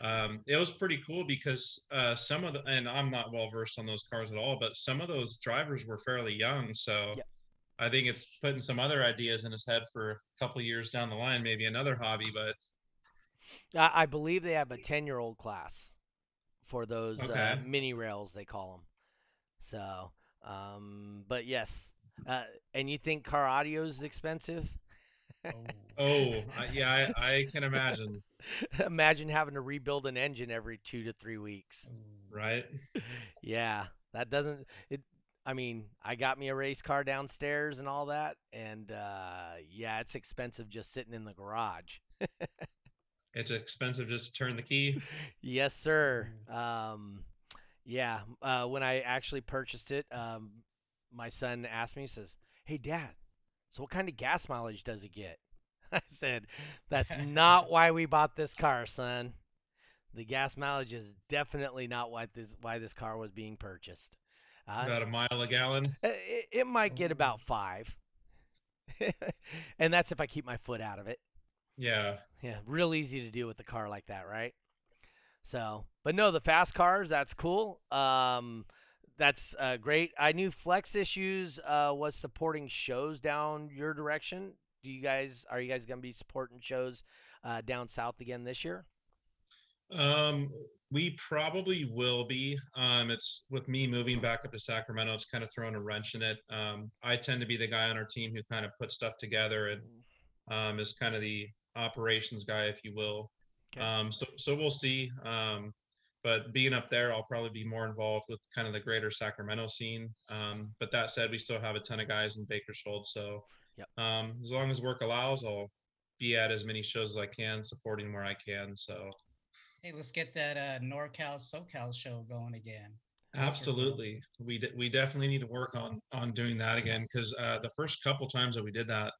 um, it was pretty cool because uh, some of the and I'm not well versed on those cars at all, but some of those drivers were fairly young. So Yep. I think it's putting some other ideas in his head for a couple years down the line, maybe another hobby. But I, I believe they have a ten-year-old class for those uh, mini rails they call them. So, um, but yes, uh, and you think car audio is expensive? Oh. oh I, yeah, I, I can imagine, Imagine having to rebuild an engine every two to three weeks. Right? Yeah, that doesn't it. I mean, I got me a race car downstairs and all that, and uh, yeah, it's expensive just sitting in the garage. It's expensive just to turn the key. Yes, sir. Um, yeah, uh, when I actually purchased it, um, my son asked me, he says, "Hey, Dad, so what kind of gas mileage does it get?" I said, "That's not why we bought this car, son. The gas mileage is definitely not why this why this car was being purchased. Uh, About a mile a gallon. Uh, It, it might get about five, and that's if I keep my foot out of it. Yeah. Yeah, real easy to do with a car like that, right? So, but no, the fast cars, that's cool. Um, that's uh, great. I knew Flex Issues uh, was supporting shows down your direction. Do you guys are you guys gonna be supporting shows uh, down south again this year? Um, we probably will be. Um, it's with me moving back up to Sacramento, it's kind of throwing a wrench in it. Um, I tend to be the guy on our team who kind of puts stuff together and um, is kind of the operations guy, if you will. Okay. Um, so so we'll see. Um, but being up there, I'll probably be more involved with kind of the greater Sacramento scene. Um, but that said, we still have a ton of guys in Bakersfield, so Yep. um, as long as work allows, I'll be at as many shows as I can, supporting where I can. So Hey, let's get that uh, NorCal SoCal show going again. Those. Absolutely, we de- we definitely need to work on on doing that again because uh, the first couple times that we did that,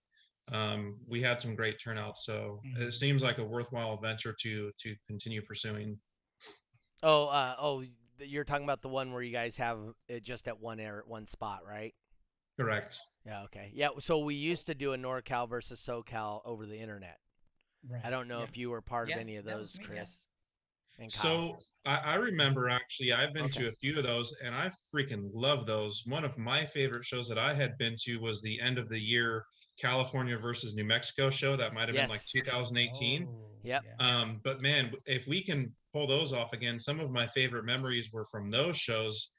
um, we had some great turnout. So it seems like a worthwhile venture to to continue pursuing. Oh, uh, oh, you're talking about the one where you guys have it just at one air, at one spot, right? Correct. Yeah. Okay. Yeah. So we used to do a NorCal versus SoCal over the internet. Right. I don't know yeah. if you were part Yeah, of any of those, me. Chris. and Kyle. So I, I remember actually, I've been to a few of those, and I freaking love those. One of my favorite shows that I had been to was the end of the year California versus New Mexico show. That might have been like 2018. Oh, Yep. yeah. Um, but man, if we can pull those off again, some of my favorite memories were from those shows.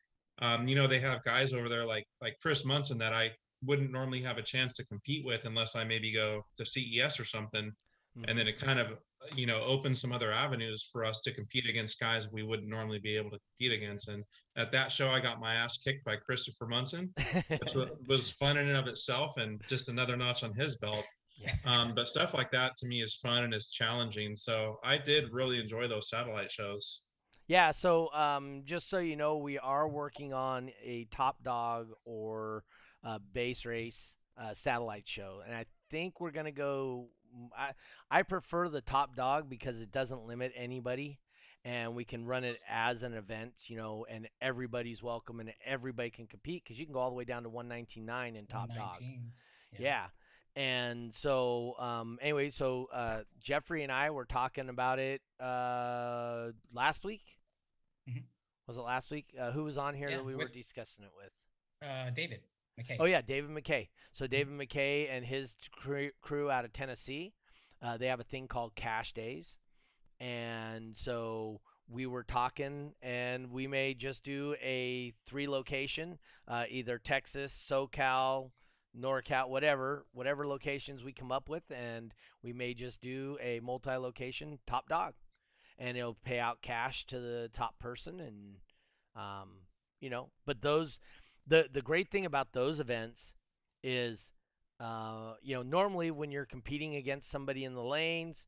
Um, you know, they have guys over there like like Chris Munson that I wouldn't normally have a chance to compete with unless I maybe go to CES or something. Mhm. And then it kind of you know open some other avenues for us to compete against guys we wouldn't normally be able to compete against. And at that show, I got my ass kicked by Christopher Munson, which was fun in and of itself, and just another notch on his belt yeah. um, but stuff like that to me is fun and is challenging. So I did really enjoy those satellite shows. Yeah, so um, just so you know, we are working on a top dog or uh, bass race uh, satellite show, and I think we're gonna go. I I prefer the top dog because it doesn't limit anybody, and we can run it as an event, you know, and everybody's welcome and everybody can compete because you can go all the way down to 199 in top dog. 19s, Yeah. And so, um, anyway, so uh, Jeffrey and I were talking about it uh, last week. Mhm. Was it last week? Uh, who was on here Yeah, that we were discussing it with? Uh, David McKay. Oh yeah, David McKay. So David McKay and his crew, crew out of Tennessee, uh, they have a thing called Cash Days, and so we were talking, and we may just do a three location, uh, either Texas, SoCal, NorCal, whatever, whatever locations we come up with, and we may just do a multi-location top dog, and it'll pay out cash to the top person, and um, you know, but those the the great thing about those events is uh, you know normally when you're competing against somebody in the lanes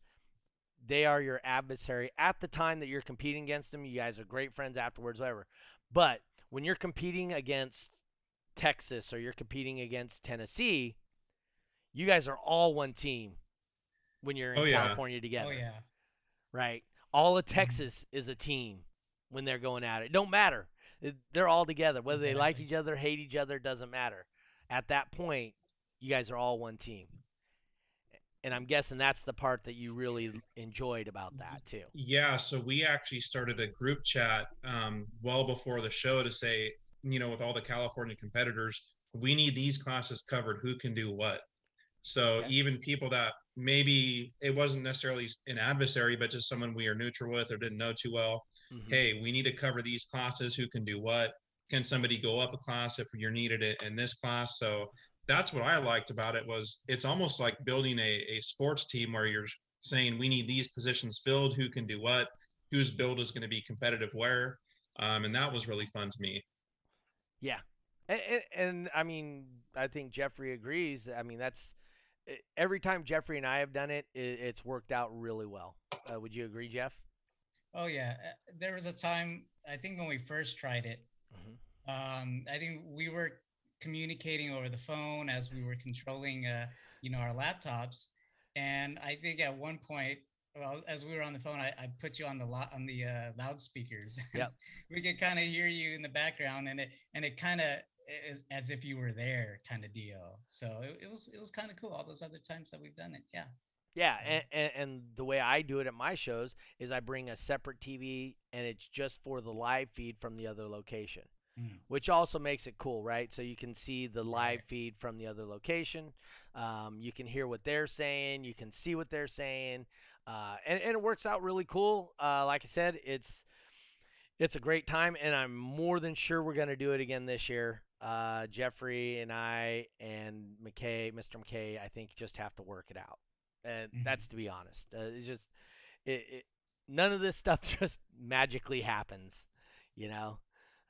they are your adversary at the time that you're competing against them you guys are great friends afterwards whatever but when you're competing against texas or you're competing against tennessee you guys are all one team when you're in Oh, yeah. California together. Oh yeah. right? All of Texas is a team when they're going at it. Don't matter. It- They're all together. Whether they like each other, hate each other, doesn't matter. At that point, you guys are all one team. And I'm guessing that's the part that you really enjoyed about that too. Yeah, so we actually started a group chat um, well before the show to say, you know, with all the California competitors, we need these classes covered. Who can do what? So Okay. even people that maybe it wasn't necessarily an adversary, but just someone we are neutral with or didn't know too well. Mhm. Hey, we need to cover these classes. Who can do what? Can somebody go up a class if you're needed it in this class? So that's what I liked about it was it's almost like building a, a sports team where you're saying we need these positions filled, who can do what, whose build is going to be competitive where. Um, and that was really fun to me. Yeah, and, and, and I mean, I think Jeffrey agrees. I mean, that's every time Jeffrey and I have done it, it it's worked out really well. Uh, would you agree, Jeff? Oh yeah. Uh, There was a time I think when we first tried it. Mhm. Um, I think we were communicating over the phone as we were controlling, uh, you know, our laptops, and I think at one point, well, as we were on the phone, I, I put you on the lo- on the uh, loudspeakers. Yep. we could kind of hear you in the background, and it and it kind of is as if you were there, kind of deal. So it, it was it was kind of cool. All those other times that we've done it, yeah. Yeah, and, and, and the way I do it at my shows is I bring a separate TV and it's just for the live feed from the other location, Mm. which also makes it cool, right? So you can see the live feed from the other location. Um, you can hear what they're saying, you can see what they're saying, uh, and, and it works out really cool. Uh, like I said, it's it's a great time, and I'm more than sure we're going to do it again this year. Uh, Jeffrey and I and McKay, Mr. McKay, I think just have to work it out. And Mhm. that's to be honest. Uh, it's just it, it, none of this stuff just magically happens, you know,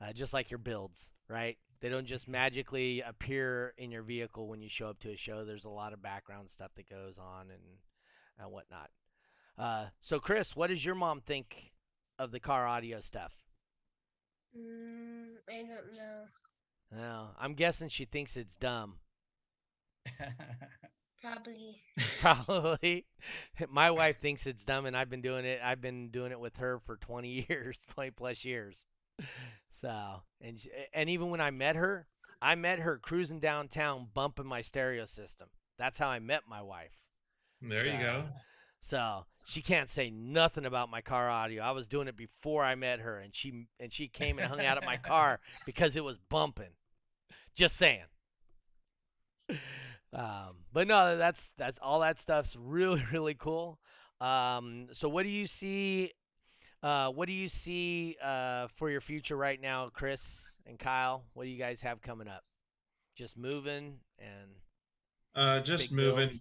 uh, just like your builds, right? They don't just magically appear in your vehicle when you show up to a show. There's a lot of background stuff that goes on and and whatnot. Uh, so, Chris, what does your mom think of the car audio stuff? Mm, I don't know. Oh, I'm guessing she thinks it's dumb. Probably. Probably. My wife thinks it's dumb, and I've been doing it. I've been doing it with her for 20 years, 20 plus years. So, and sh- and even when I met her, I met her cruising downtown, bumping my stereo system. That's how I met my wife. There you go. So she can't say nothing about my car audio. I was doing it before I met her, and she and she came and hung out at my car because it was bumping. Just saying. Um, but no, that's that's all that stuff's really really cool. Um, so what do you see? Uh, what do you see uh, for your future right now, Chris and Kyle? What do you guys have coming up? Just moving and Uh, just moving.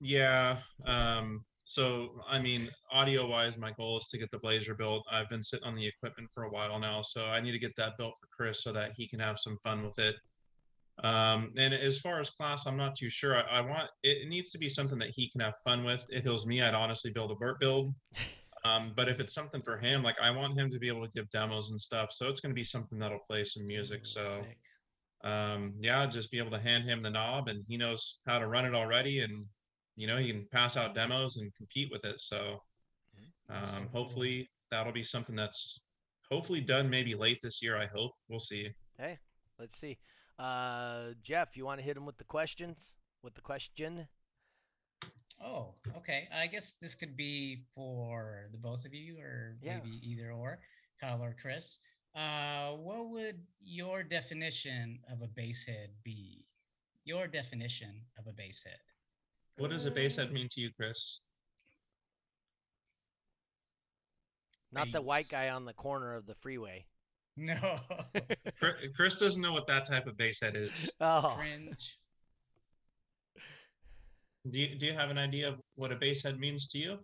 Yeah. Um, so I mean, audio wise, my goal is to get the Blazer built. I've been sitting on the equipment for a while now, so I need to get that built for Chris so that he can have some fun with it. Um, and as far as class, I'm not too sure. I, I want it needs to be something that he can have fun with. If it was me, I'd honestly build a burp build. Um, but if it's something for him, like I want him to be able to give demos and stuff. So it's going to be something that'll play some music. Ooh, So um yeah just be able to hand him the knob and he knows how to run it already and you know he can pass out demos and compete with it so so um hopefully that'll be something that's hopefully done maybe late this year i hope we'll see Hey, let's see. Uh, Jeff, you want to hit him with the questions? With the question? Oh, okay. I guess this could be for the both of you, or Yeah. maybe either or, Kyle or Chris. Uh, what would your definition of a bass head be? Your definition of a bass head. what does a bass head mean to you chris Not the white guy on the corner of the freeway. No. Chri- chris doesn't know what that type of base head is. Oh, Cringe. do you, do you have an idea of what a bass head means to you?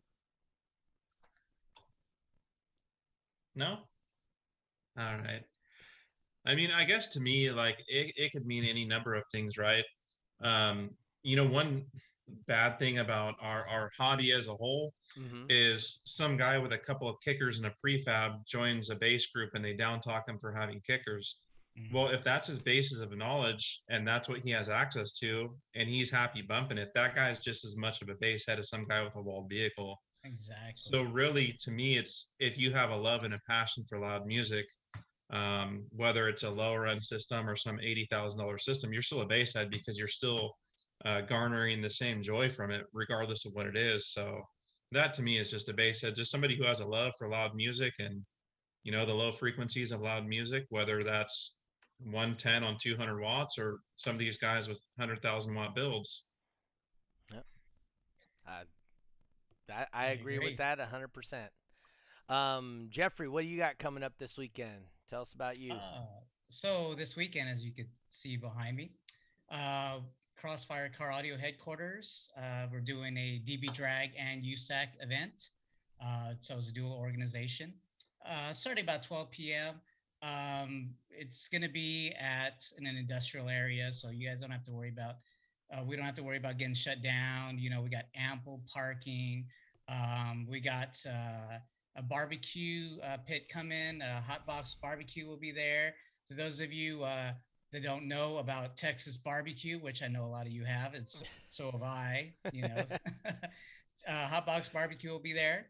No? All right. I mean i guess to me like it, it could mean any number of things right? Um you know one bad thing about our our hobby as a whole mhm. is some guy with a couple of kickers and a prefab joins a bass group and they down talk him for having kickers Mhm. Well, if that's his basis of knowledge and that's what he has access to, and he's happy bumping it, that guy's just as much of a bass head as some guy with a walled vehicle. exactly. So really, to me, it's if you have a love and a passion for loud music, um, whether it's a lower end system or some eighty thousand dollar system, you're still a bass head because you're still uh, garnering the same joy from it, regardless of what it is. So that to me is just a bass head, just somebody who has a love for loud music and you know the low frequencies of loud music, whether that's 110 on 200 watts or some of these guys with 100,000 watt builds. I, I, I I agree agree. with that 100%. Um, Jeffrey, what do you got coming up this weekend? Tell us about you. Uh, so this weekend, as you could see behind me, uh, Crossfire Car Audio headquarters, uh, we're doing a DB Drag and USAC event. Uh, so it's a dual organization. Uh, starting about 12 p.m. Um, it's going to be at in an industrial area, so you guys don't have to worry about. Uh, we don't have to worry about getting shut down. You know, we got ample parking. Um, we got uh, a barbecue uh, pit coming. A hot box barbecue will be there. To those of you that don't know about Texas barbecue, which I know a lot of you have, it's so have I. You know, uh, hot box barbecue will be there.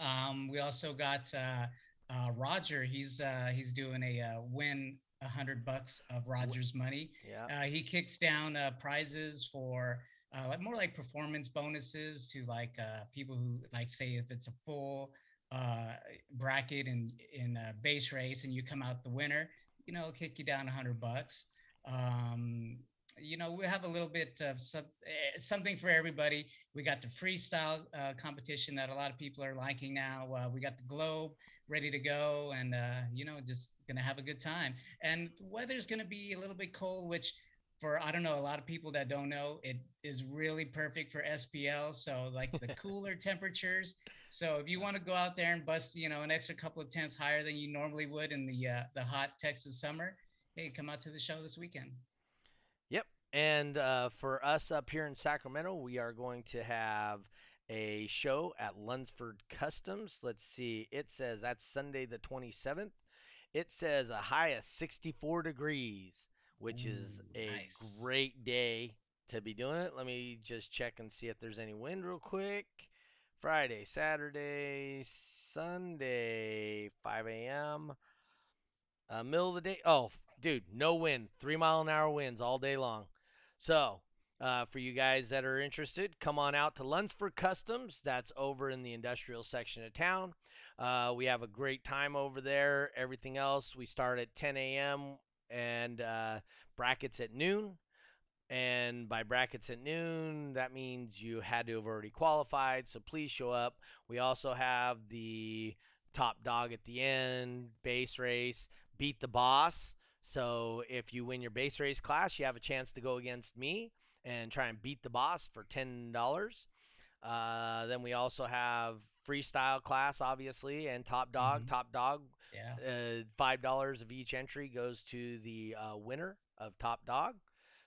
Um, we also got uh, uh, Roger. He's uh, he's doing a uh, win a hundred bucks of Roger's money. yeah. Uh, he kicks down uh, prizes for uh, like more like performance bonuses to like uh, people who like say if it's a full uh, bracket in in a bass race and you come out the winner, you know, kick you down a hundred bucks. Um, you know, we have a little bit of eh, something for everybody. We got the freestyle uh, competition that a lot of people are liking now. Uh, we got the globe ready to go, and uh, you know, just gonna have a good time. And the weather's gonna be a little bit cold, which for I don't know a lot of people that don't know, it is really perfect for SPL. So like the cooler temperatures. So if you want to go out there and bust, you know, an extra couple of tenths higher than you normally would in the uh, the hot Texas summer, hey, come out to the show this weekend. Yep. And uh, for us up here in Sacramento, we are going to have a show at Lunsford Customs. Let's see. It says that's Sunday the 27th. It says a high of 64 degrees, which is Ooh, a nice. great day to be doing it. Let me just check and see if there's any wind real quick. Friday, Saturday, Sunday, 5 a.m. Uh, middle of the day. Oh, dude, no wind. Three mile an hour winds all day long. So, uh, for you guys that are interested, come on out to Lunsford Customs. That's over in the industrial section of town. Uh, we have a great time over there. Everything else, we start at 10 a.m. and uh, brackets at noon. And by brackets at noon, that means you had to have already qualified. So please show up. We also have the top dog at the end, bass race, beat the boss. So if you win your bass race class, you have a chance to go against me and try and beat the boss for ten dollars. Uh, then we also have freestyle class, obviously, and top dog. Mhm. Top dog, Yeah. uh, five dollars of each entry goes to the uh, winner of top dog.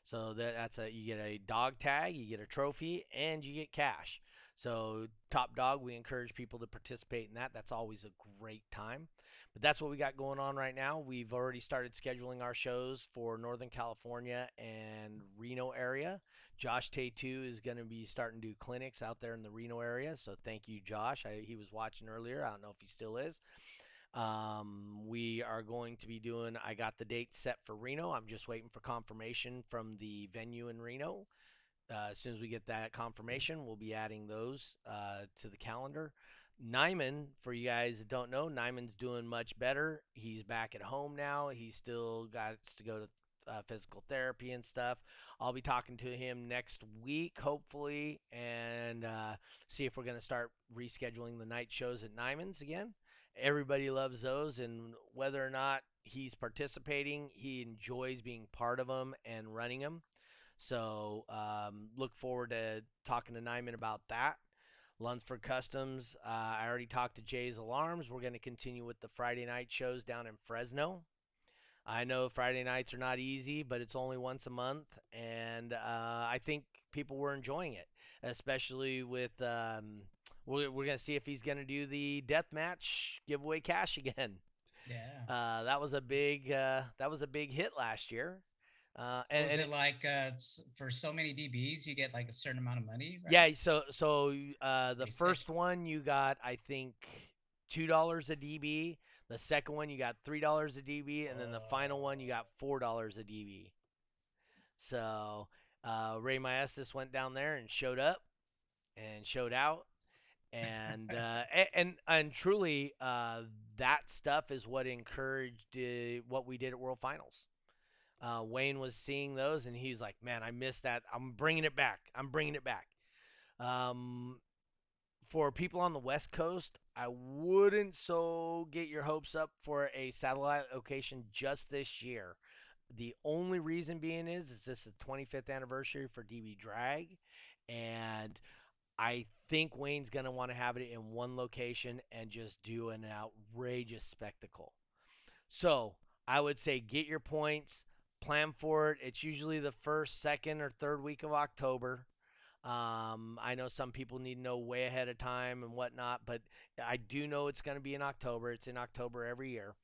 So that, that's a you get a dog tag, you get a trophy, and you get cash. So top dog, we encourage people to participate in that. That's always a great time. But that's what we got going on right now. We've already started scheduling our shows for Northern California and Reno area. Josh Tatu is going to be starting to do clinics out there in the Reno area. So thank you, Josh. I, he was watching earlier. I don't know if he still is. Um, we are going to be doing, I got the date set for Reno. I'm just waiting for confirmation from the venue in Reno. Uh, as soon as we get that confirmation, we'll be adding those uh, to the calendar. Nyman, for you guys that don't know, Nyman's doing much better. He's back at home now. He's still got to go to uh, physical therapy and stuff. I'll be talking to him next week, hopefully, and uh, see if we're going to start rescheduling the night shows at Nyman's again. Everybody loves those, and whether or not he's participating, he enjoys being part of them and running them. So um, look forward to talking to Nyman about that. Lunsford Customs. Uh, I already talked to Jay's Alarms. We're going to continue with the Friday night shows down in Fresno. I know Friday nights are not easy, but it's only once a month, and uh, I think people were enjoying it, especially with. Um, we're we're going to see if he's going to do the death match giveaway cash again. Yeah. Uh, that was a big uh, that was a big hit last year. Uh, and, was and it like uh, for so many DBs, you get like a certain amount of money? Right? yeah, so so uh, the sick. first one you got I think two dollars a DB. The second one you got three dollars a DB, and then the final one you got four dollars a DB. So uh, Ray Maestas went down there and showed up and showed out, and uh, and and truly uh, that stuff is what encouraged uh, what we did at World Finals. Uh, Wayne was seeing those, and he's like, "Man, I missed that. I'm bringing it back. I'm bringing it back." Um, for people on the West Coast, I wouldn't so get your hopes up for a satellite location just this year. The only reason being is, is this the 25th anniversary for DB Drag, and I think Wayne's gonna want to have it in one location and just do an outrageous spectacle. So I would say get your points, plan for it. It's usually the first, second, or third week of October. Um, I know some people need to know way ahead of time and whatnot, but I do know it's going to be in October. It's in October every year.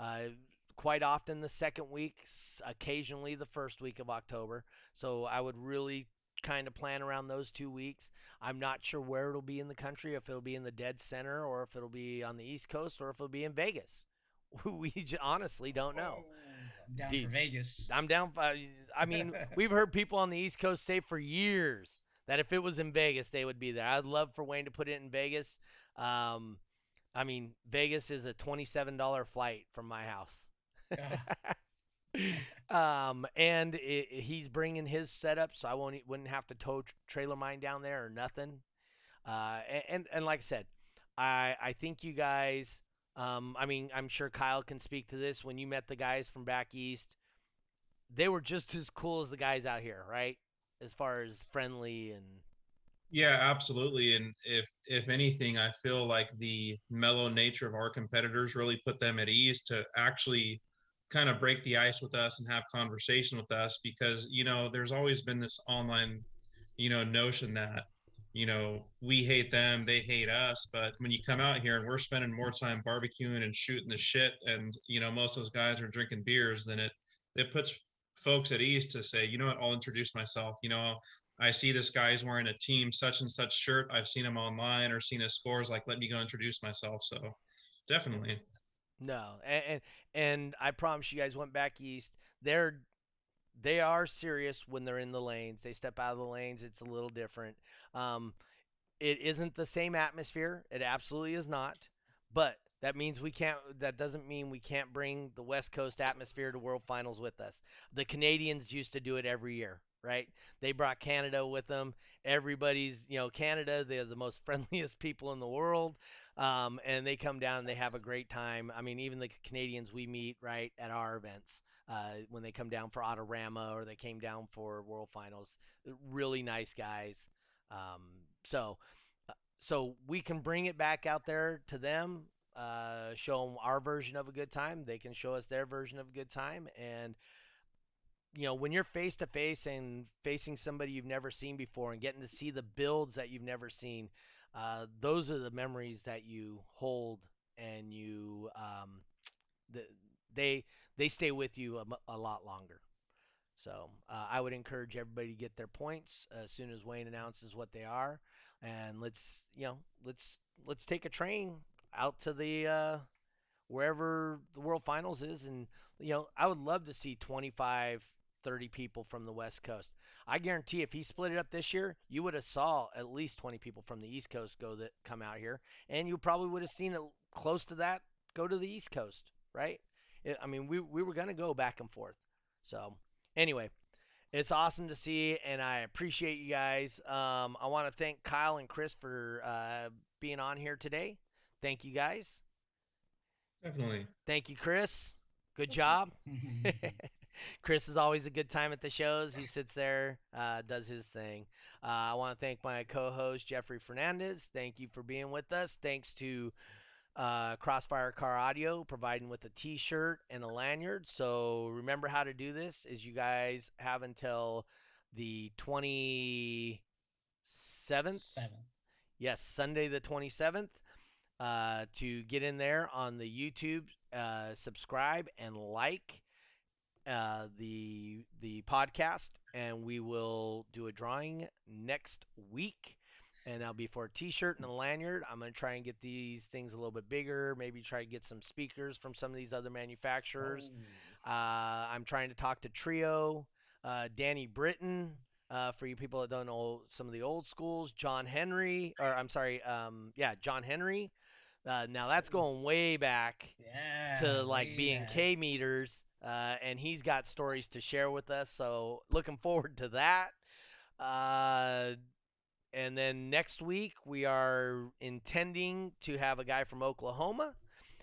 Uh, quite often the second week, occasionally the first week of October. So I would really kind of plan around those two weeks. I'm not sure where it'll be in the country, if it'll be in the dead center, or if it'll be on the East Coast, or if it'll be in Vegas. We honestly don't know. I'm down Dude, for Vegas. I'm down. For, I mean, we've heard people on the East Coast say for years that if it was in Vegas, they would be there. I'd love for Wayne to put it in Vegas. Um, I mean, Vegas is a twenty-seven dollar flight from my house. um, and i he's bringing his setup, so I won't wouldn't have to tow trailer mine down there or nothing. Uh, a- and and like I said, I I think you guys. Um, I mean, I'm sure Kyle can speak to this. When you met the guys from back east, they were just as cool as the guys out here, right? As far as friendly and Yeah, absolutely. And if if anything, I feel like the mellow nature of our competitors really put them at ease to actually kind of break the ice with us and have conversation with us because you know there's always been this online you know notion that you know we hate them they hate us but when you come out here and we're spending more time barbecuing and shooting the shit and you know most of those guys are drinking beers then it it puts folks at ease to say you know what i'll introduce myself you know I see this guy's wearing a team such and such shirt. I've seen him online or seen his scores. Like, let me go introduce myself. So, definitely. no, and and, and I promise you guys went back east. They're they are serious when they're in the lanes. They step out of the lanes. It's a little different. Um, it isn't the same atmosphere. It absolutely is not. But that means we can't. That doesn't mean we can't bring the West Coast atmosphere to World Finals with us. The Canadians used to do it every year, right? They brought Canada with them. Everybody's, you know, Canada. They're the most friendliest people in the world, um, and they come down and they have a great time. I mean, even the Canadians we meet right at our events uh, when they come down for Autorama or they came down for World Finals, really nice guys. Um, so, uh, so we can bring it back out there to them uh, show them our version of a good time. They can show us their version of a good time. And, you know, when you're face to face and facing somebody you've never seen before and getting to see the builds that you've never seen, uh, those are the memories that you hold and you, um, the, they, they stay with you a, a lot longer. So uh, I would encourage everybody to get their points as soon as Wayne announces what they are, and let's you know let's let's take a train out to the uh, wherever the World Finals is, and you know I would love to see 25, 30 people from the West Coast. I guarantee if he split it up this year, you would have saw at least 20 people from the East Coast go that come out here, and you probably would have seen it close to that go to the East Coast, right? It, I mean, we we were gonna go back and forth, so anyway, it's awesome to see, and I appreciate you guys. Um, I want to thank Kyle and Chris for uh, being on here today. Thank you guys. Definitely. Thank you, Chris. Good job. Chris is always a good time at the shows. He sits there, uh, does his thing. Uh, I want to thank my co-host Jeffrey Fernandez. Thank you for being with us. Thanks to uh, Crossfire Car Audio providing with a T-shirt and a lanyard. So remember how to do this. Is you guys have until the twenty seventh. Seven. Yes, Sunday the 27th uh, to get in there on the YouTube uh, subscribe and like uh, the the podcast, and we will do a drawing next week. And that'll be for a T-shirt and a lanyard. I'm gonna try and get these things a little bit bigger. Maybe try to get some speakers from some of these other manufacturers. Oh. Uh, I'm trying to talk to Trio, uh, Danny Britton. Uh, for you people that don't know some of the old schools, John Henry, or I'm sorry, um, yeah, John Henry. Uh, now that's going way back Yeah. to like being back. K meters, uh, and he's got stories to share with us. So looking forward to that. Uh, and then next week we are intending to have a guy from Oklahoma.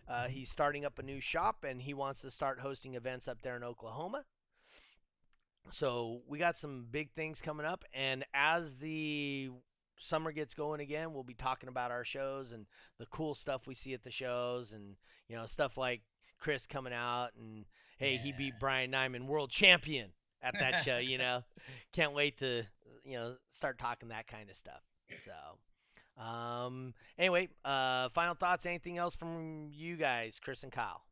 Uh, he's starting up a new shop and he wants to start hosting events up there in Oklahoma. So we got some big things coming up, and as the summer gets going again, we'll be talking about our shows and the cool stuff we see at the shows, and you know stuff like Chris coming out and hey, he beat Brian Nyman, world champion at that show. You know, can't wait to you know start talking that kind of stuff. So, um, anyway, uh, final thoughts. Anything else from you guys, Chris and Kyle?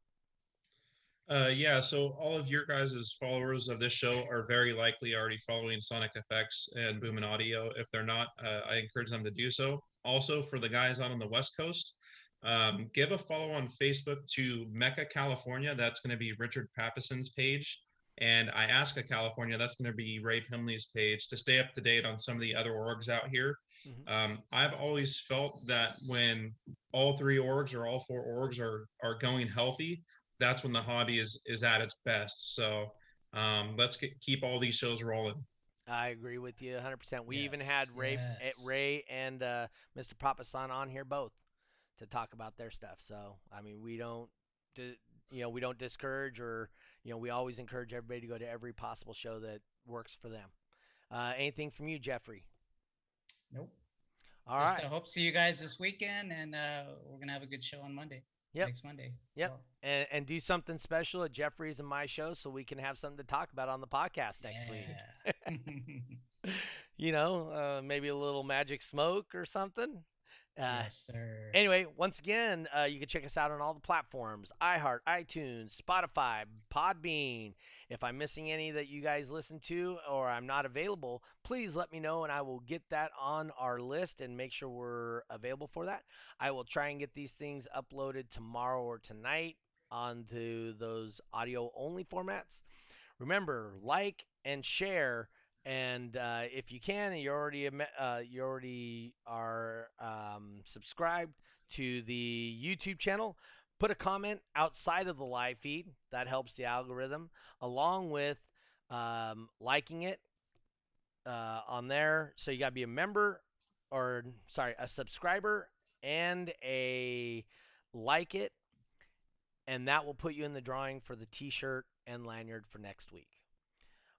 Uh, yeah, so all of your guys' followers of this show are very likely already following Sonic Effects and Boom and Audio. If they're not, uh, I encourage them to do so. Also, for the guys out on the West Coast, um, give a follow on Facebook to MECA, California. That's going to be Richard Pappeson's page. And Iasca, California, that's going to be Ray Pimley's page to stay up to date on some of the other orgs out here. Mhm. Um, I've always felt that when all three orgs or all four orgs are are going healthy, that's when the hobby is is at its best. So um, let's get, keep all these shows rolling. I agree with you 100%. We even had Ray, eh, yes. Ray and uh, Mr. Papasan on here both to talk about their stuff. So, I mean, we don't, you know, we don't discourage or, you know, we always encourage everybody to go to every possible show that works for them. Uh, anything from you, Jeffrey? Nope. All Just right. uh, hope to see you guys this weekend, and uh, we're gonna have a good show on Monday. Yep. Next Monday. Yep. Well, and, and do something special at Jeffrey's and my show so we can have something to talk about on the podcast next week. You know, uh, maybe a little magic smoke or something. Uh, yes, sir. Anyway, once again, uh, you can check us out on all the platforms iHeart, iTunes, Spotify, Podbean. If I'm missing any that you guys listen to or I'm not available, please let me know and I will get that on our list and make sure we're available for that. I will try and get these things uploaded tomorrow or tonight onto those audio only formats. Remember, like and share. And uh, if you can, and you already uh, you already are um, subscribed to the YouTube channel, put a comment outside of the live feed. That helps the algorithm, along with um, liking it uh, on there. So you got to be a member, or sorry, a subscriber and a like it, and that will put you in the drawing for the T-shirt and lanyard for next week.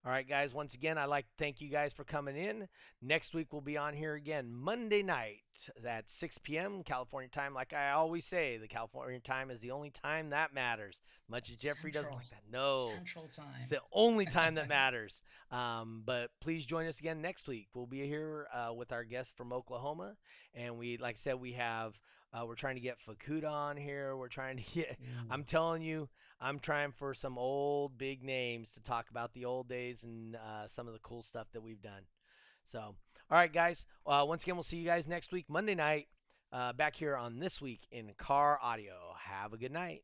All right, guys. Once again, I'd like to thank you guys for coming in. Next week we'll be on here again Monday night at 6 p.m. California time. Like I always say, the California time is the only time that matters. Much as Jeffrey doesn't like that. No, Central time. it's the only time that matters. Um, but please join us again next week. We'll be here uh, with our guest from Oklahoma, and we, like I said, we have. Uh, we're trying to get Fakuda on here. We're trying to get. I'm telling you, I'm trying for some old big names to talk about the old days and uh, some of the cool stuff that we've done. So, all right, guys. Uh, once again, we'll see you guys next week, Monday night, uh, back here on This Week in Car Audio. Have a good night.